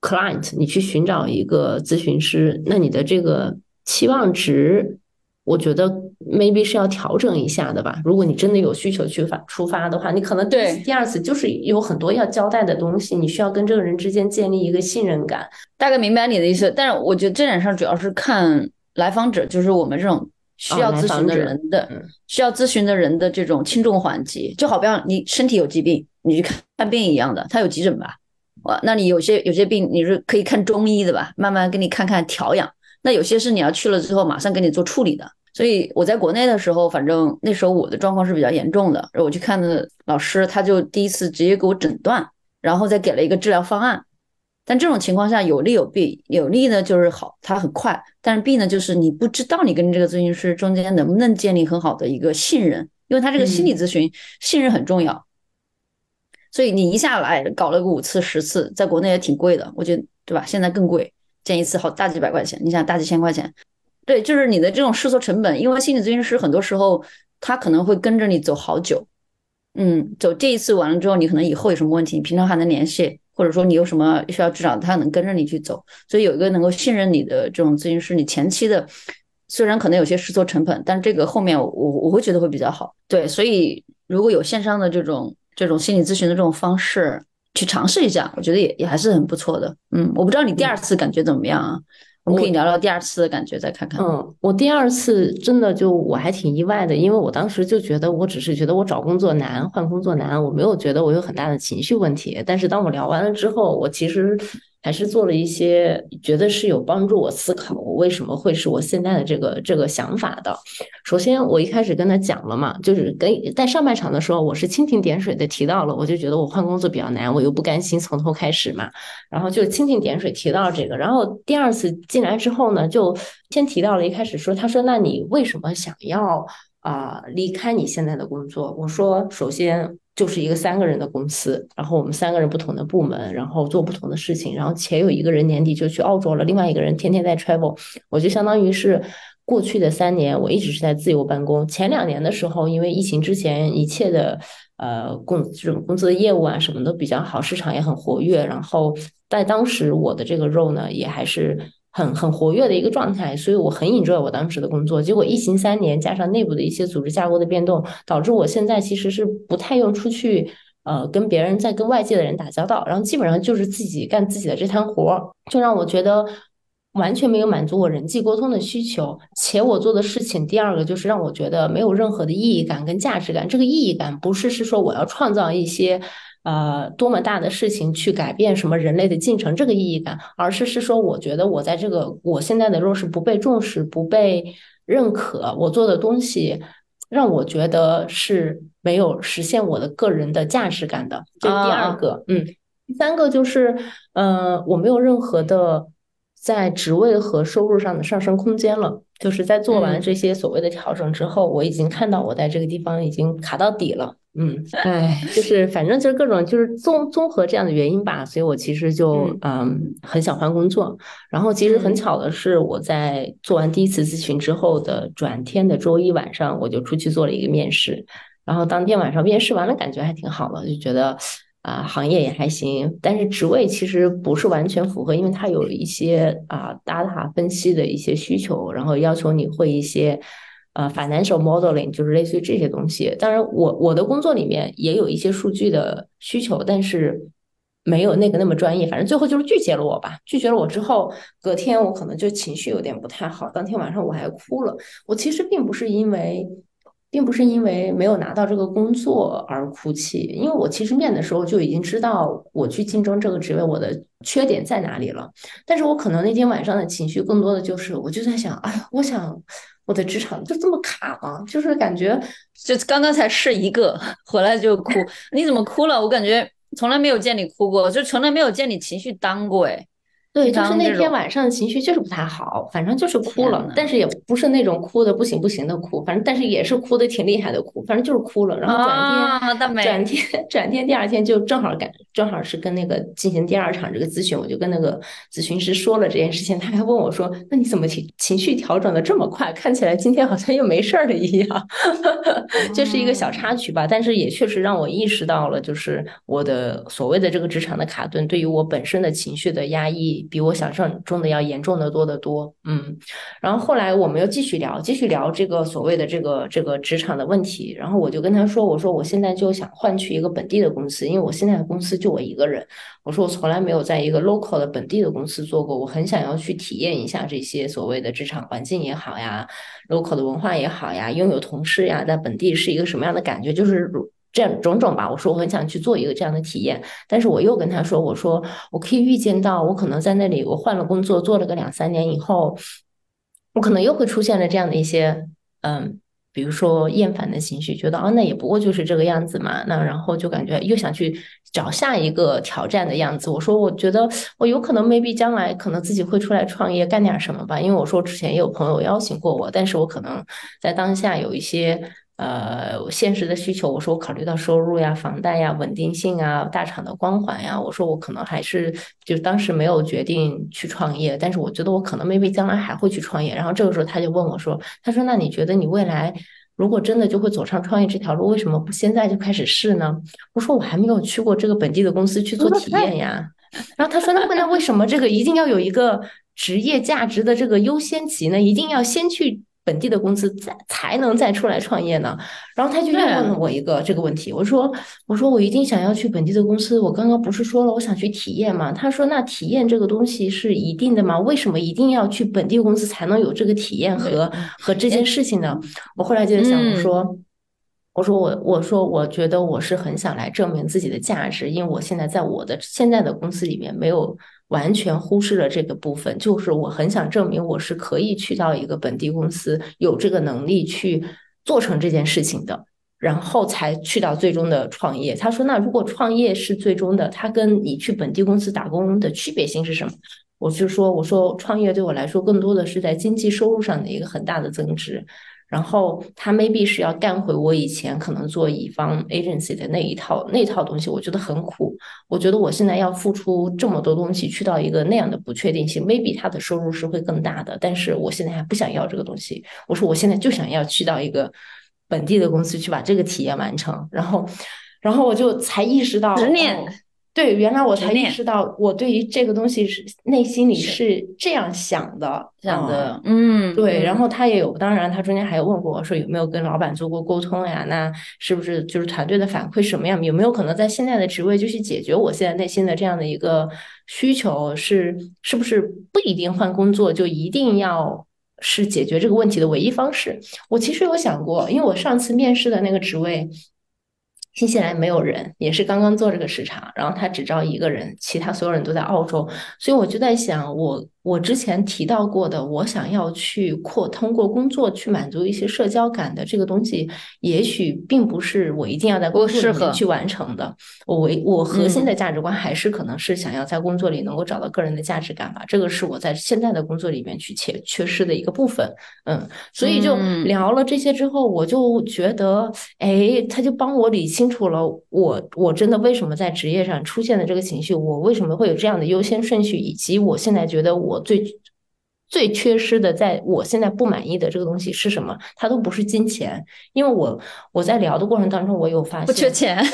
client，你去寻找一个咨询师，那你的这个期望值。我觉得 maybe 是要调整一下的吧。如果你真的有需求去发出发的话，你可能对第二次就是有很多要交代的东西，你需要跟这个人之间建立一个信任感。大概明白你的意思，但是我觉得这点上主要是看来访者，就是我们这种需要咨询的人的需要咨询的人的这种轻重缓急。就好比你身体有疾病，你去看看病一样的，他有急诊吧？哇，那你有些有些病你是可以看中医的吧？慢慢给你看看调养。那有些是你要去了之后马上给你做处理的。所以我在国内的时候，反正那时候我的状况是比较严重的。我去看的老师，他就第一次直接给我诊断，然后再给了一个治疗方案。但这种情况下有利有弊，有利呢就是好，它很快；但是弊呢就是你不知道你跟这个咨询师中间能不能建立很好的一个信任，因为他这个心理咨询信任很重要。所以你一下来搞了个五次十次，在国内也挺贵的，我觉得对吧？现在更贵，见一次好大几百块钱，你想大几千块钱。对，就是你的这种试错成本，因为心理咨询师很多时候他可能会跟着你走好久，嗯，走这一次完了之后，你可能以后有什么问题，你平常还能联系，或者说你有什么需要治疗，他能跟着你去走。所以有一个能够信任你的这种咨询师，你前期的虽然可能有些试错成本，但这个后面我我会觉得会比较好。对，所以如果有线上的这种这种心理咨询的这种方式去尝试一下，我觉得也也还是很不错的。嗯，我不知道你第二次感觉怎么样啊？我们可以聊聊第二次的感觉，再看看。嗯，我第二次真的就我还挺意外的，因为我当时就觉得我只是觉得我找工作难，换工作难，我没有觉得我有很大的情绪问题。但是当我聊完了之后，我其实。还是做了一些觉得是有帮助我思考我为什么会是我现在的这个这个想法的。首先，我一开始跟他讲了嘛，就是跟在上半场的时候，我是蜻蜓点水的提到了，我就觉得我换工作比较难，我又不甘心从头开始嘛，然后就蜻蜓点水提到这个。然后第二次进来之后呢，就先提到了一开始说，他说那你为什么想要啊离开你现在的工作？我说首先。就是一个三个人的公司，然后我们三个人不同的部门，然后做不同的事情，然后且有一个人年底就去澳洲了，另外一个人天天在 travel，我就相当于是过去的三年我一直是在自由办公。前两年的时候，因为疫情之前一切的呃工这种工资的业务啊什么都比较好，市场也很活跃，然后在当时我的这个 role 呢也还是。很很活跃的一个状态，所以我很 enjoy 我当时的工作。结果疫情三年，加上内部的一些组织架构的变动，导致我现在其实是不太用出去，呃，跟别人在跟外界的人打交道，然后基本上就是自己干自己的这摊活儿，就让我觉得完全没有满足我人际沟通的需求。且我做的事情，第二个就是让我觉得没有任何的意义感跟价值感。这个意义感不是是说我要创造一些。呃，多么大的事情去改变什么人类的进程，这个意义感，而是是说，我觉得我在这个我现在的若是不被重视、不被认可，我做的东西让我觉得是没有实现我的个人的价值感的。这是第二个，嗯，第三个就是，呃，我没有任何的在职位和收入上的上升空间了。就是在做完这些所谓的调整之后，我已经看到我在这个地方已经卡到底了。嗯，哎，就是反正就是各种就是综综合这样的原因吧，所以我其实就嗯很想换工作。然后其实很巧的是，我在做完第一次咨询之后的转天的周一晚上，我就出去做了一个面试。然后当天晚上面试完了，感觉还挺好的，就觉得啊，行业也还行，但是职位其实不是完全符合，因为它有一些啊 data 分析的一些需求，然后要求你会一些呃 financial modeling，就是类似于这些东西。当然，我我的工作里面也有一些数据的需求，但是没有那个那么专业。反正最后就是拒绝了我吧。拒绝了我之后，隔天我可能就情绪有点不太好，当天晚上我还哭了。我其实并不是因为。并不是因为没有拿到这个工作而哭泣，因为我其实面的时候就已经知道我去竞争这个职位我的缺点在哪里了。但是我可能那天晚上的情绪更多的就是，我就在想，哎，我想我的职场就这么卡吗？就是感觉就刚刚才试一个回来就哭，你怎么哭了？我感觉从来没有见你哭过，就从来没有见你情绪当过，哎。对，就是那天晚上情绪就是不太好，反正就是哭了，但是也不是那种哭的不行不行的哭，反正但是也是哭的挺厉害的哭，反正就是哭了。然后转天，转天，转天，第二天就正好赶，正好是跟那个进行第二场这个咨询，我就跟那个咨询师说了这件事情，他还问我说：“那你怎么情情绪调整的这么快？看起来今天好像又没事儿了一样。”就是一个小插曲吧，但是也确实让我意识到了，就是我的所谓的这个职场的卡顿，对于我本身的情绪的压抑。比我想象中的要严重的多得多，嗯，然后后来我们又继续聊，继续聊这个所谓的这个这个职场的问题，然后我就跟他说，我说我现在就想换去一个本地的公司，因为我现在的公司就我一个人，我说我从来没有在一个 local 的本地的公司做过，我很想要去体验一下这些所谓的职场环境也好呀，local 的文化也好呀，拥有同事呀，在本地是一个什么样的感觉，就是。这样种种吧，我说我很想去做一个这样的体验，但是我又跟他说，我说我可以预见到，我可能在那里，我换了工作，做了个两三年以后，我可能又会出现了这样的一些，嗯，比如说厌烦的情绪，觉得啊，那也不过就是这个样子嘛，那然后就感觉又想去找下一个挑战的样子。我说，我觉得我有可能 maybe 将来可能自己会出来创业干点什么吧，因为我说之前也有朋友邀请过我，但是我可能在当下有一些。呃，现实的需求，我说我考虑到收入呀、房贷呀、稳定性啊、大厂的光环呀，我说我可能还是就当时没有决定去创业，但是我觉得我可能 maybe 将来还会去创业。然后这个时候他就问我说：“他说那你觉得你未来如果真的就会走上创业这条路，为什么不现在就开始试呢？”我说我还没有去过这个本地的公司去做体验呀。然后他说那那为什么这个一定要有一个职业价值的这个优先级呢？一定要先去。本地的公司再才能再出来创业呢，然后他就又问了我一个这个问题，我说我说我一定想要去本地的公司，我刚刚不是说了我想去体验吗？他说那体验这个东西是一定的吗？为什么一定要去本地公司才能有这个体验和和这件事情呢？我后来就在想，我说我说我我说我觉得我是很想来证明自己的价值，因为我现在在我的现在的公司里面没有。完全忽视了这个部分，就是我很想证明我是可以去到一个本地公司，有这个能力去做成这件事情的，然后才去到最终的创业。他说：“那如果创业是最终的，他跟你去本地公司打工的区别性是什么？”我就说：“我说创业对我来说，更多的是在经济收入上的一个很大的增值。”然后他 maybe 是要干回我以前可能做乙方 agency 的那一套那套东西，我觉得很苦。我觉得我现在要付出这么多东西去到一个那样的不确定性，maybe 他的收入是会更大的，但是我现在还不想要这个东西。我说我现在就想要去到一个本地的公司去把这个体验完成，然后，然后我就才意识到。对，原来我才意识到，我对于这个东西是内心里是这样想的，想的，嗯，对。然后他也有，当然他中间还有问过我说有没有跟老板做过沟通呀？那是不是就是团队的反馈什么样？有没有可能在现在的职位就去解决我现在内心的这样的一个需求？是是不是不一定换工作就一定要是解决这个问题的唯一方式？我其实有想过，因为我上次面试的那个职位。新西兰没有人，也是刚刚做这个市场，然后他只招一个人，其他所有人都在澳洲，所以我就在想我。我之前提到过的，我想要去扩通过工作去满足一些社交感的这个东西，也许并不是我一定要在工作里面去完成的。我为我核心的价值观还是可能是想要在工作里能够找到个人的价值感吧。这个是我在现在的工作里面去缺缺失的一个部分。嗯，所以就聊了这些之后，我就觉得，哎，他就帮我理清楚了我我真的为什么在职业上出现的这个情绪，我为什么会有这样的优先顺序，以及我现在觉得我。我最最缺失的，在我现在不满意的这个东西是什么？它都不是金钱，因为我我在聊的过程当中，我有发现不缺钱，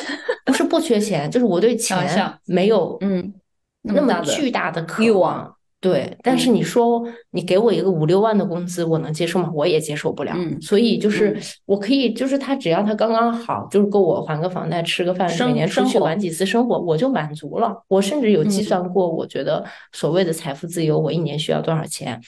不是不缺钱，就是我对钱没有嗯那么巨大的渴望。对，但是你说你给我一个五六万的工资，我能接受吗？我也接受不了。所以就是我可以，就是他只要他刚刚好，就是够我还个房贷、吃个饭，每年出去玩几次，生活我就满足了。我甚至有计算过，我觉得所谓的财富自由，我一年需要多少钱，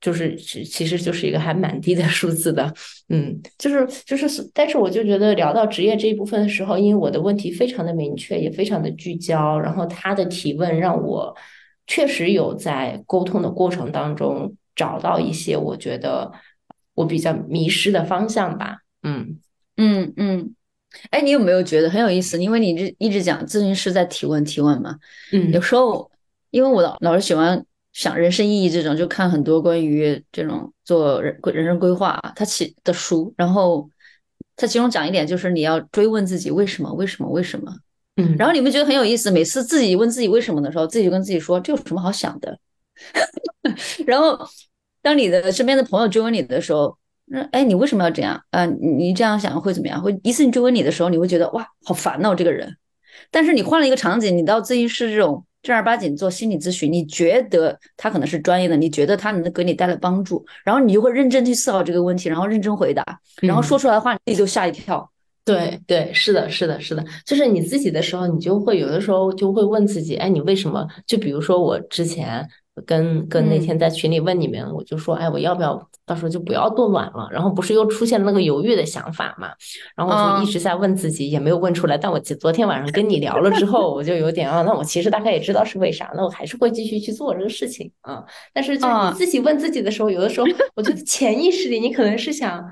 就是其实就是一个还蛮低的数字的。嗯，就是就是，但是我就觉得聊到职业这一部分的时候，因为我的问题非常的明确，也非常的聚焦，然后他的提问让我。确实有在沟通的过程当中找到一些我觉得我比较迷失的方向吧。嗯嗯嗯，哎，你有没有觉得很有意思？因为你一一直讲咨询师在提问提问嘛。嗯，有时候因为我老老是喜欢想人生意义这种，就看很多关于这种做人人生规划他写的书，然后他其中讲一点就是你要追问自己为什么为什么为什么。嗯，然后你们觉得很有意思，每次自己问自己为什么的时候，自己就跟自己说这有什么好想的。然后当你的身边的朋友追问你的时候，那哎，你为什么要这样？啊，你这样想会怎么样？会一次你追问你的时候，你会觉得哇，好烦哦这个人。但是你换了一个场景，你到咨询室这种正儿八经做心理咨询，你觉得他可能是专业的，你觉得他能给你带来帮助，然后你就会认真去思考这个问题，然后认真回答，然后说出来的话，你自己就吓一跳。对对，是的，是的，是的，就是你自己的时候，你就会有的时候就会问自己，哎，你为什么？就比如说我之前跟跟那天在群里问你们，我就说，哎，我要不要到时候就不要冻卵了？然后不是又出现了那个犹豫的想法嘛？然后我就一直在问自己，也没有问出来。但我昨天晚上跟你聊了之后，我就有点啊，那我其实大概也知道是为啥，那我还是会继续去做这个事情啊。但是就是你自己问自己的时候，有的时候我觉得潜意识里你可能是想。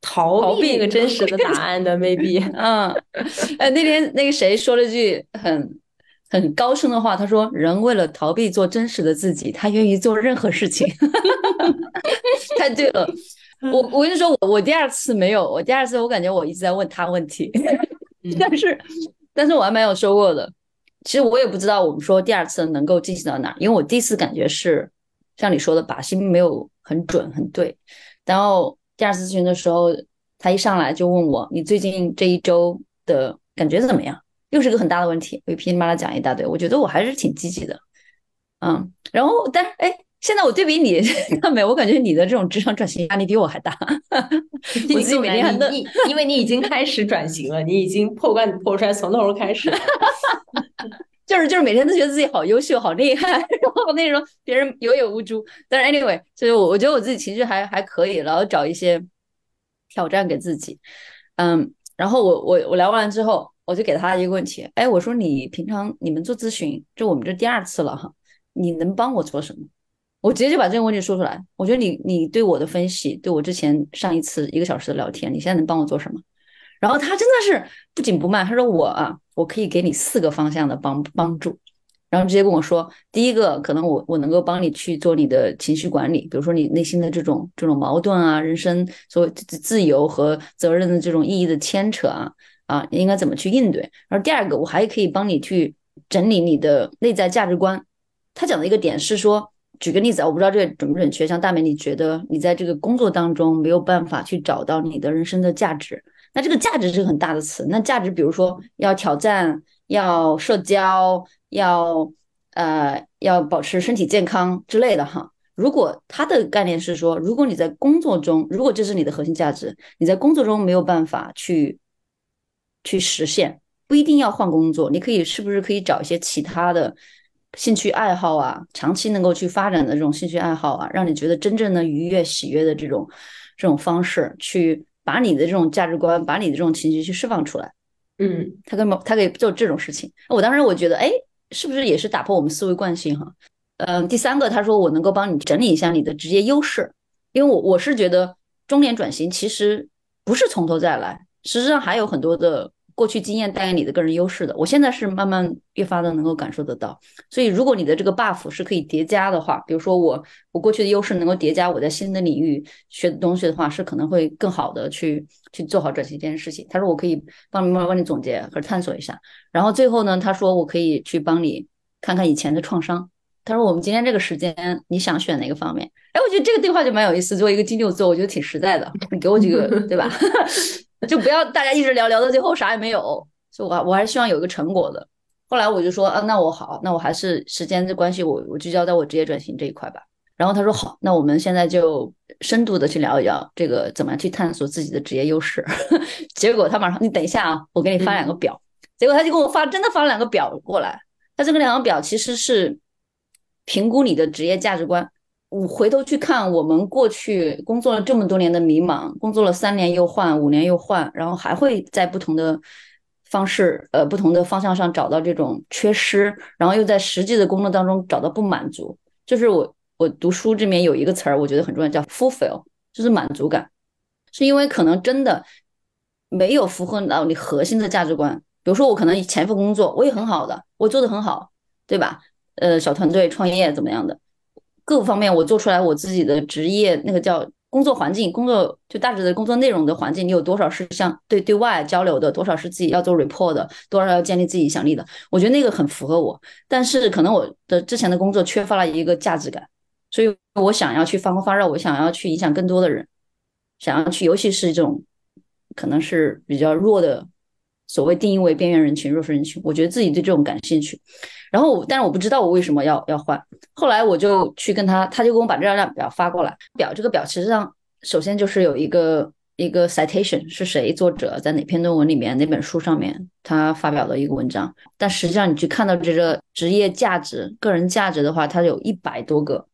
逃避一个真实的答案的，maybe，嗯，哎，那天那个谁说了句很很高深的话，他说：“人为了逃避做真实的自己，他愿意做任何事情。”太对了，我我跟你说，我我第二次没有，我第二次我感觉我一直在问他问题，但是但是我还蛮有收获的。其实我也不知道我们说第二次能够进行到哪，因为我第一次感觉是像你说的靶心没有很准很对，然后。第二次咨询的时候，他一上来就问我：“你最近这一周的感觉怎么样？”又是个很大的问题，我噼里啪啦讲一大堆。我觉得我还是挺积极的，嗯。然后，但哎，现在我对比你，看没？我感觉你的这种职场转型压力比我还大。我自己每天还你，因为你已经开始转型了，你已经破罐子破摔，从头开始。就是就是每天都觉得自己好优秀、好厉害，然后那种别人有眼无珠。但是 anyway，就是我我觉得我自己情绪还还可以，然后找一些挑战给自己。嗯，然后我我我聊完之后，我就给他一个问题，哎，我说你平常你们做咨询，就我们这第二次了哈，你能帮我做什么？我直接就把这个问题说出来。我觉得你你对我的分析，对我之前上一次一个小时的聊天，你现在能帮我做什么？然后他真的是不紧不慢，他说我啊。我可以给你四个方向的帮帮助，然后直接跟我说，第一个可能我我能够帮你去做你的情绪管理，比如说你内心的这种这种矛盾啊，人生所谓自由和责任的这种意义的牵扯啊啊，应该怎么去应对？然后第二个，我还可以帮你去整理你的内在价值观。他讲的一个点是说，举个例子啊，我不知道这个准不准确，像大美，你觉得你在这个工作当中没有办法去找到你的人生的价值？那这个价值是很大的词。那价值，比如说要挑战，要社交，要呃要保持身体健康之类的哈。如果他的概念是说，如果你在工作中，如果这是你的核心价值，你在工作中没有办法去去实现，不一定要换工作，你可以是不是可以找一些其他的兴趣爱好啊，长期能够去发展的这种兴趣爱好啊，让你觉得真正的愉悦、喜悦的这种这种方式去。把你的这种价值观，把你的这种情绪去释放出来，嗯，他跟他可以做这种事情。我当时我觉得，哎，是不是也是打破我们思维惯性哈？嗯，第三个他说我能够帮你整理一下你的职业优势，因为我我是觉得中年转型其实不是从头再来，实际上还有很多的。过去经验带给你的个人优势的，我现在是慢慢越发的能够感受得到。所以，如果你的这个 buff 是可以叠加的话，比如说我我过去的优势能够叠加我在新的领域学的东西的话，是可能会更好的去去做好转型这件事情。他说我可以帮你慢慢帮你总结和探索一下。然后最后呢，他说我可以去帮你看看以前的创伤，他说我们今天这个时间你想选哪个方面？哎，我觉得这个对话就蛮有意思。作为一个金牛座，我觉得挺实在的。你给我几个，对吧？就不要大家一直聊聊到最后啥也没有。所以，我我还是希望有一个成果的。后来我就说啊，那我好，那我还是时间的关系，我我聚焦在我职业转型这一块吧。然后他说好，那我们现在就深度的去聊一聊这个怎么样去探索自己的职业优势。结果他马上，你等一下啊，我给你发两个表。结果他就给我发，真的发了两个表过来。他这个两个表其实是评估你的职业价值观。我回头去看我们过去工作了这么多年的迷茫，工作了三年又换，五年又换，然后还会在不同的方式、呃不同的方向上找到这种缺失，然后又在实际的工作当中找到不满足。就是我我读书这边有一个词儿，我觉得很重要，叫 fulfill，就是满足感，是因为可能真的没有符合到你核心的价值观。比如说，我可能前一份工作我也很好的，我做的很好，对吧？呃，小团队创业怎么样的，各方面我做出来，我自己的职业那个叫工作环境，工作就大致的工作内容的环境，你有多少是像对对外交流的，多少是自己要做 report 的，多少要建立自己影响力的，我觉得那个很符合我。但是可能我的之前的工作缺乏了一个价值感，所以我想要去发光发热，我想要去影响更多的人，想要去，尤其是这种可能是比较弱的。所谓定义为边缘人群、弱势人群，我觉得自己对这种感兴趣。然后，但是我不知道我为什么要要换。后来我就去跟他，他就给我把这张表发过来。表这个表其实上，首先就是有一个一个 citation 是谁作者在哪篇论文里面哪本书上面他发表的一个文章。但实际上你去看到这个职业价值、个人价值的话，它有一百多个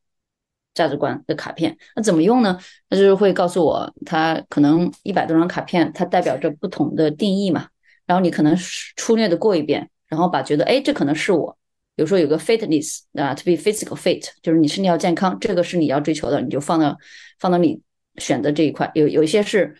价值观的卡片。那怎么用呢？那就是会告诉我，它可能一百多张卡片，它代表着不同的定义嘛。然后你可能粗略的过一遍，然后把觉得哎，这可能是我。比如说有个 fitness 啊，to be physical fit，就是你身体要健康，这个是你要追求的，你就放到放到你选择这一块。有有一些是，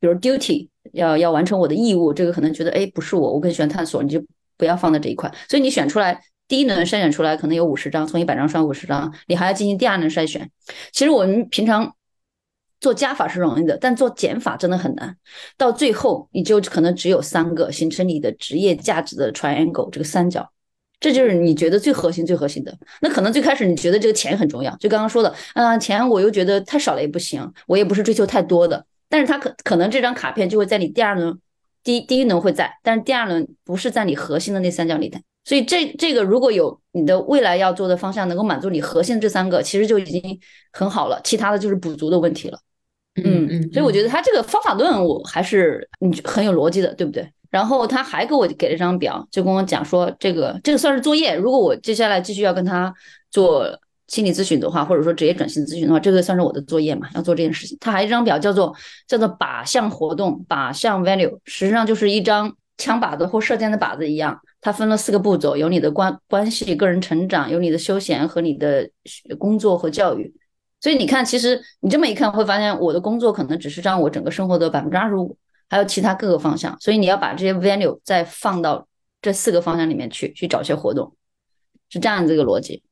比如 duty 要要完成我的义务，这个可能觉得哎，不是我，我更喜欢探索，你就不要放在这一块。所以你选出来第一轮筛选出来可能有五十张，从一百张刷五十张，你还要进行第二轮筛选。其实我们平常。做加法是容易的，但做减法真的很难。到最后，你就可能只有三个，形成你的职业价值的 triangle 这个三角，这就是你觉得最核心、最核心的。那可能最开始你觉得这个钱很重要，就刚刚说的，嗯，钱我又觉得太少了也不行，我也不是追求太多的。但是它可可能这张卡片就会在你第二轮，第第一轮会在，但是第二轮不是在你核心的那三角里的。所以这这个如果有你的未来要做的方向能够满足你核心这三个，其实就已经很好了，其他的就是补足的问题了。嗯嗯，所以我觉得他这个方法论我还是嗯很有逻辑的，对不对？然后他还给我给了一张表，就跟我讲说这个这个算是作业。如果我接下来继续要跟他做心理咨询的话，或者说职业转型咨询的话，这个算是我的作业嘛？要做这件事情。他还一张表叫做叫做靶向活动，靶向 value，实际上就是一张枪靶子或射箭的靶子一样。它分了四个步骤，有你的关关系、个人成长，有你的休闲和你的工作和教育。所以你看，其实你这么一看，会发现我的工作可能只是占我整个生活的百分之二十五，还有其他各个方向。所以你要把这些 value 再放到这四个方向里面去，去找些活动，是这样这个逻辑。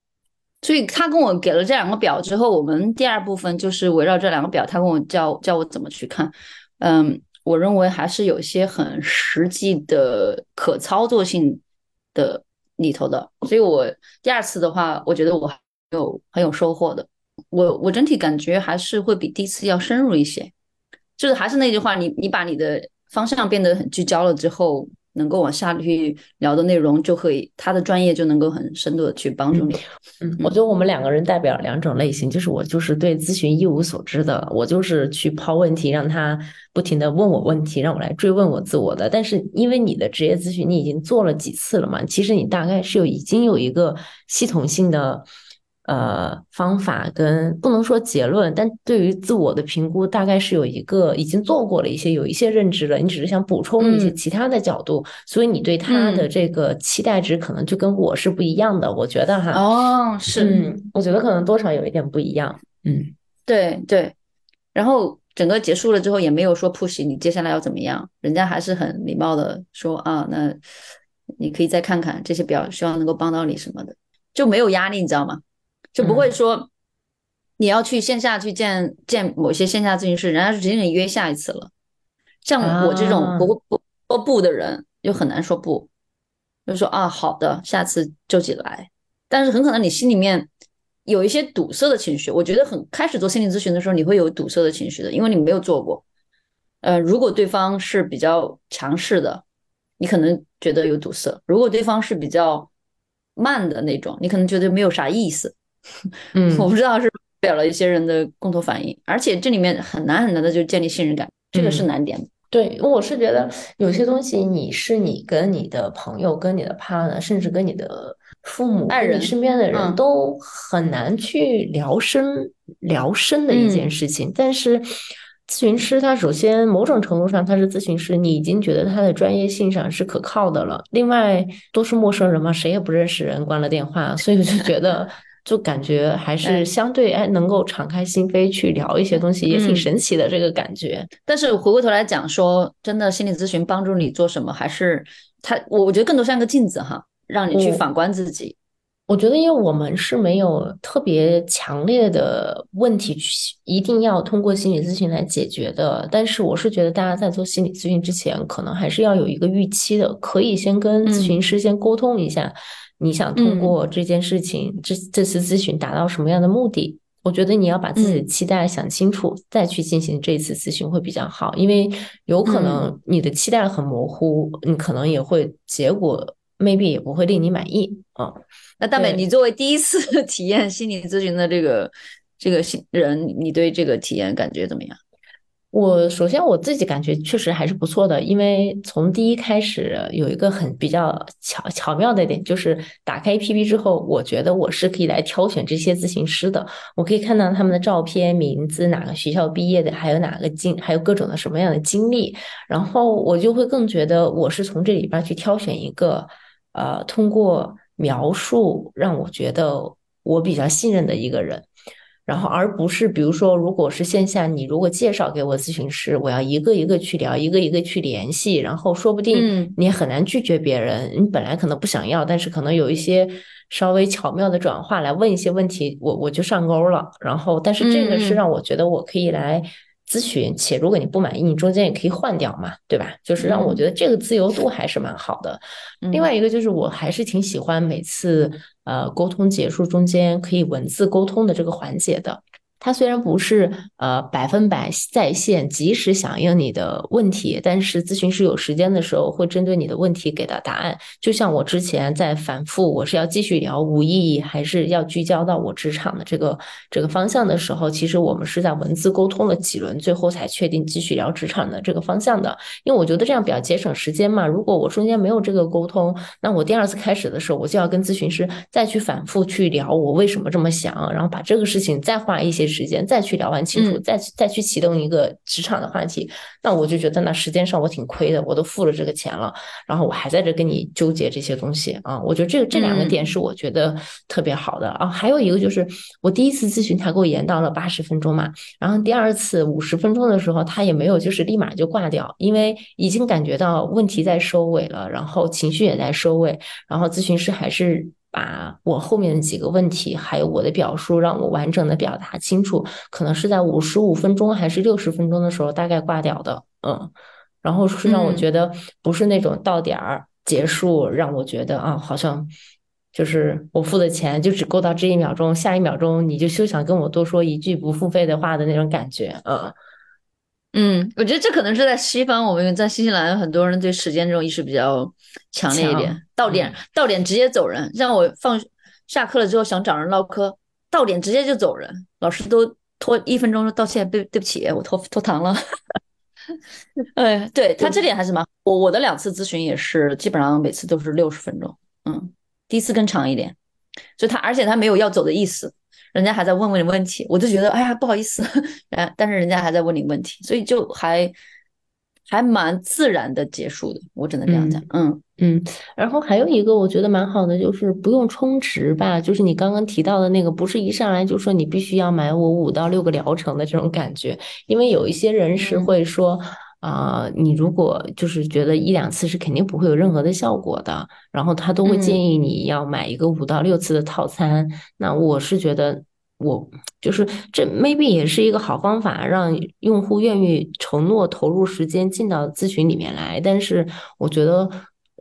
所以他跟我给了这两个表之后，我们第二部分就是围绕这两个表，他跟我教教我怎么去看。嗯，我认为还是有些很实际的可操作性的里头的。所以我第二次的话，我觉得我有很有收获的。我我整体感觉还是会比第一次要深入一些，就是还是那句话，你你把你的方向变得很聚焦了之后，能够往下去聊的内容，就可以他的专业就能够很深度的去帮助你。嗯，我觉得我们两个人代表两种类型，就是我就是对咨询一无所知的，我就是去抛问题，让他不停的问我问题，让我来追问我自我的。但是因为你的职业咨询你已经做了几次了嘛，其实你大概是有已经有一个系统性的。呃，方法跟不能说结论，但对于自我的评估，大概是有一个已经做过了一些，有一些认知了。你只是想补充一些其他的角度，所以你对他的这个期待值可能就跟我是不一样的。我觉得哈，哦，是，嗯，我觉得可能多少有一点不一样。嗯，对对。然后整个结束了之后，也没有说 push 你接下来要怎么样，人家还是很礼貌的说啊，那你可以再看看这些表，希望能够帮到你什么的，就没有压力，你知道吗？就不会说你要去线下去见见某些线下咨询师，人家是直接给你约下一次了。像我这种不不说不的人，就很难说不，就说啊好的，下次就几来。但是很可能你心里面有一些堵塞的情绪。我觉得很开始做心理咨询的时候，你会有堵塞的情绪的，因为你没有做过。呃，如果对方是比较强势的，你可能觉得有堵塞；如果对方是比较慢的那种，你可能觉得没有啥意思。嗯，我不知道是表了一些人的共同反应，而且这里面很难很难的就建立信任感，这个是难点。对，我是觉得有些东西，你是你跟你的朋友、跟你的 partner，甚至跟你的父母、爱人、身边的人都很难去聊深、聊深的一件事情。但是咨询师他首先某种程度上他是咨询师，你已经觉得他的专业性上是可靠的了。另外都是陌生人嘛，谁也不认识人，关了电话，所以我就觉得。就感觉还是相对哎，能够敞开心扉去聊一些东西，也挺神奇的这个感觉。但是回过头来讲，说真的，心理咨询帮助你做什么？还是他，我我觉得更多像个镜子哈，让你去反观自己。我觉得，因为我们是没有特别强烈的问题去一定要通过心理咨询来解决的。但是，我是觉得大家在做心理咨询之前，可能还是要有一个预期的，可以先跟咨询师先沟通一下。你想通过这件事情，这这次咨询达到什么样的目的？我觉得你要把自己的期待想清楚，再去进行这次咨询会比较好。因为有可能你的期待很模糊，你可能也会结果 maybe 也不会令你满意啊。那大美，你作为第一次 体验心理咨询的这个这个人，你对这个体验感觉怎么样？我首先我自己感觉确实还是不错的，因为从第一开始有一个很比较巧巧妙的点，就是打开 APP 之后，我觉得我是可以来挑选这些咨询师的，我可以看到他们的照片、名字、哪个学校毕业的，还有哪个经，还有各种的什么样的经历，然后我就会更觉得我是从这里边去挑选一个，呃，通过描述让我觉得我比较信任的一个人。然后，而不是比如说，如果是线下，你如果介绍给我咨询师，我要一个一个去聊，一个一个去联系，然后说不定你很难拒绝别人。你本来可能不想要，但是可能有一些稍微巧妙的转化来问一些问题，我我就上钩了。然后，但是这个是让我觉得我可以来。咨询，且如果你不满意，你中间也可以换掉嘛，对吧？就是让我觉得这个自由度还是蛮好的。另外一个就是，我还是挺喜欢每次呃沟通结束中间可以文字沟通的这个环节的。它虽然不是呃百分百在线及时响应你的问题，但是咨询师有时间的时候会针对你的问题给到答案。就像我之前在反复我是要继续聊无意义，还是要聚焦到我职场的这个这个方向的时候，其实我们是在文字沟通了几轮，最后才确定继续聊职场的这个方向的。因为我觉得这样比较节省时间嘛。如果我中间没有这个沟通，那我第二次开始的时候，我就要跟咨询师再去反复去聊我为什么这么想，然后把这个事情再画一些。时间再去聊完清楚，再再去启动一个职场的话题，那我就觉得那时间上我挺亏的，我都付了这个钱了，然后我还在这跟你纠结这些东西啊，我觉得这个这两个点是我觉得特别好的啊。还有一个就是我第一次咨询他给我延到了八十分钟嘛，然后第二次五十分钟的时候他也没有就是立马就挂掉，因为已经感觉到问题在收尾了，然后情绪也在收尾，然后咨询师还是。把我后面的几个问题，还有我的表述，让我完整的表达清楚，可能是在五十五分钟还是六十分钟的时候大概挂掉的，嗯，然后是让我觉得不是那种到点儿结束，让我觉得啊，好像就是我付的钱就只够到这一秒钟，下一秒钟你就休想跟我多说一句不付费的话的那种感觉，嗯。嗯，我觉得这可能是在西方，我们在新西兰很多人对时间这种意识比较强烈一点。到点到点直接走人，像我放下课了之后想找人唠嗑，到点直接就走人，老师都拖一分钟道歉，对对不起，我拖拖堂了。哎，对他这点还是蛮我我的两次咨询也是基本上每次都是六十分钟，嗯，第一次更长一点，就他而且他没有要走的意思。人家还在问问你问题，我就觉得哎呀不好意思，哎，但是人家还在问你问题，所以就还还蛮自然的结束的，我只能这样讲。嗯嗯，然后还有一个我觉得蛮好的，就是不用充值吧，就是你刚刚提到的那个，不是一上来就说你必须要买我五到六个疗程的这种感觉，因为有一些人是会说啊，你如果就是觉得一两次是肯定不会有任何的效果的，然后他都会建议你要买一个五到六次的套餐。那我是觉得。我就是这，maybe 也是一个好方法，让用户愿意承诺投入时间进到咨询里面来。但是我觉得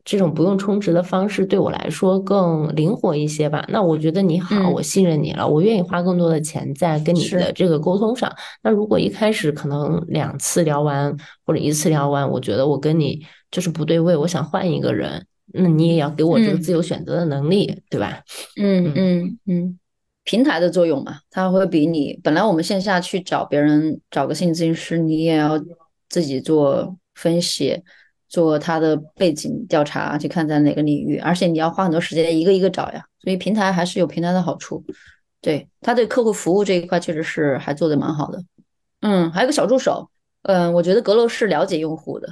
这种不用充值的方式对我来说更灵活一些吧。那我觉得你好，我信任你了，我愿意花更多的钱在跟你的这个沟通上。那如果一开始可能两次聊完或者一次聊完，我觉得我跟你就是不对位，我想换一个人，那你也要给我这个自由选择的能力，对吧？嗯嗯嗯，平台的作用嘛，它会比你本来我们线下去找别人找个心理咨询师，你也要自己做分析。做他的背景调查，去看在哪个领域，而且你要花很多时间一个一个找呀。所以平台还是有平台的好处，对他对客户服务这一块确实是还做的蛮好的。嗯，还有个小助手，嗯，我觉得阁楼是了解用户的，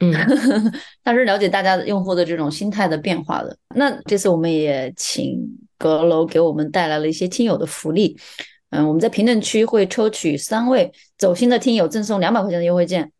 嗯，他是了解大家的用户的这种心态的变化的。那这次我们也请阁楼给我们带来了一些听友的福利，嗯，我们在评论区会抽取三位走心的听友赠送两百块钱的优惠券。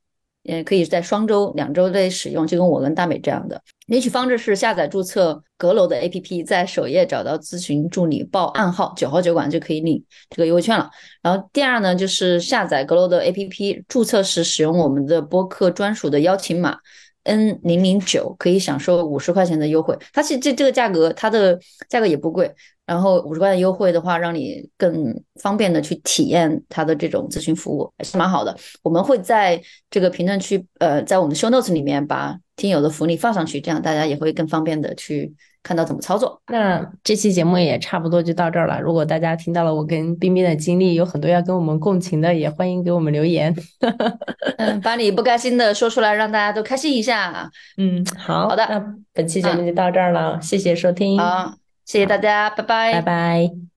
也可以在双周、两周内使用，就跟我跟大美这样的。领取方式是下载注册阁楼的 APP，在首页找到咨询助理，报暗号九号酒馆就可以领这个优惠券了。然后第二呢，就是下载阁楼的 APP，注册时使用我们的播客专属的邀请码 N 零零九，可以享受五十块钱的优惠。它其实这这个价格，它的价格也不贵。然后五十块的优惠的话，让你更方便的去体验它的这种咨询服务，还是蛮好的。我们会在这个评论区，呃，在我们的 show notes 里面把听友的福利放上去，这样大家也会更方便的去看到怎么操作。那这期节目也差不多就到这儿了。如果大家听到了我跟冰冰的经历，有很多要跟我们共情的，也欢迎给我们留言。嗯，把你不开心的说出来，让大家都开心一下。嗯，好好的，那本期节目就到这儿了，谢谢收听。好。谢谢大家，拜拜，拜拜。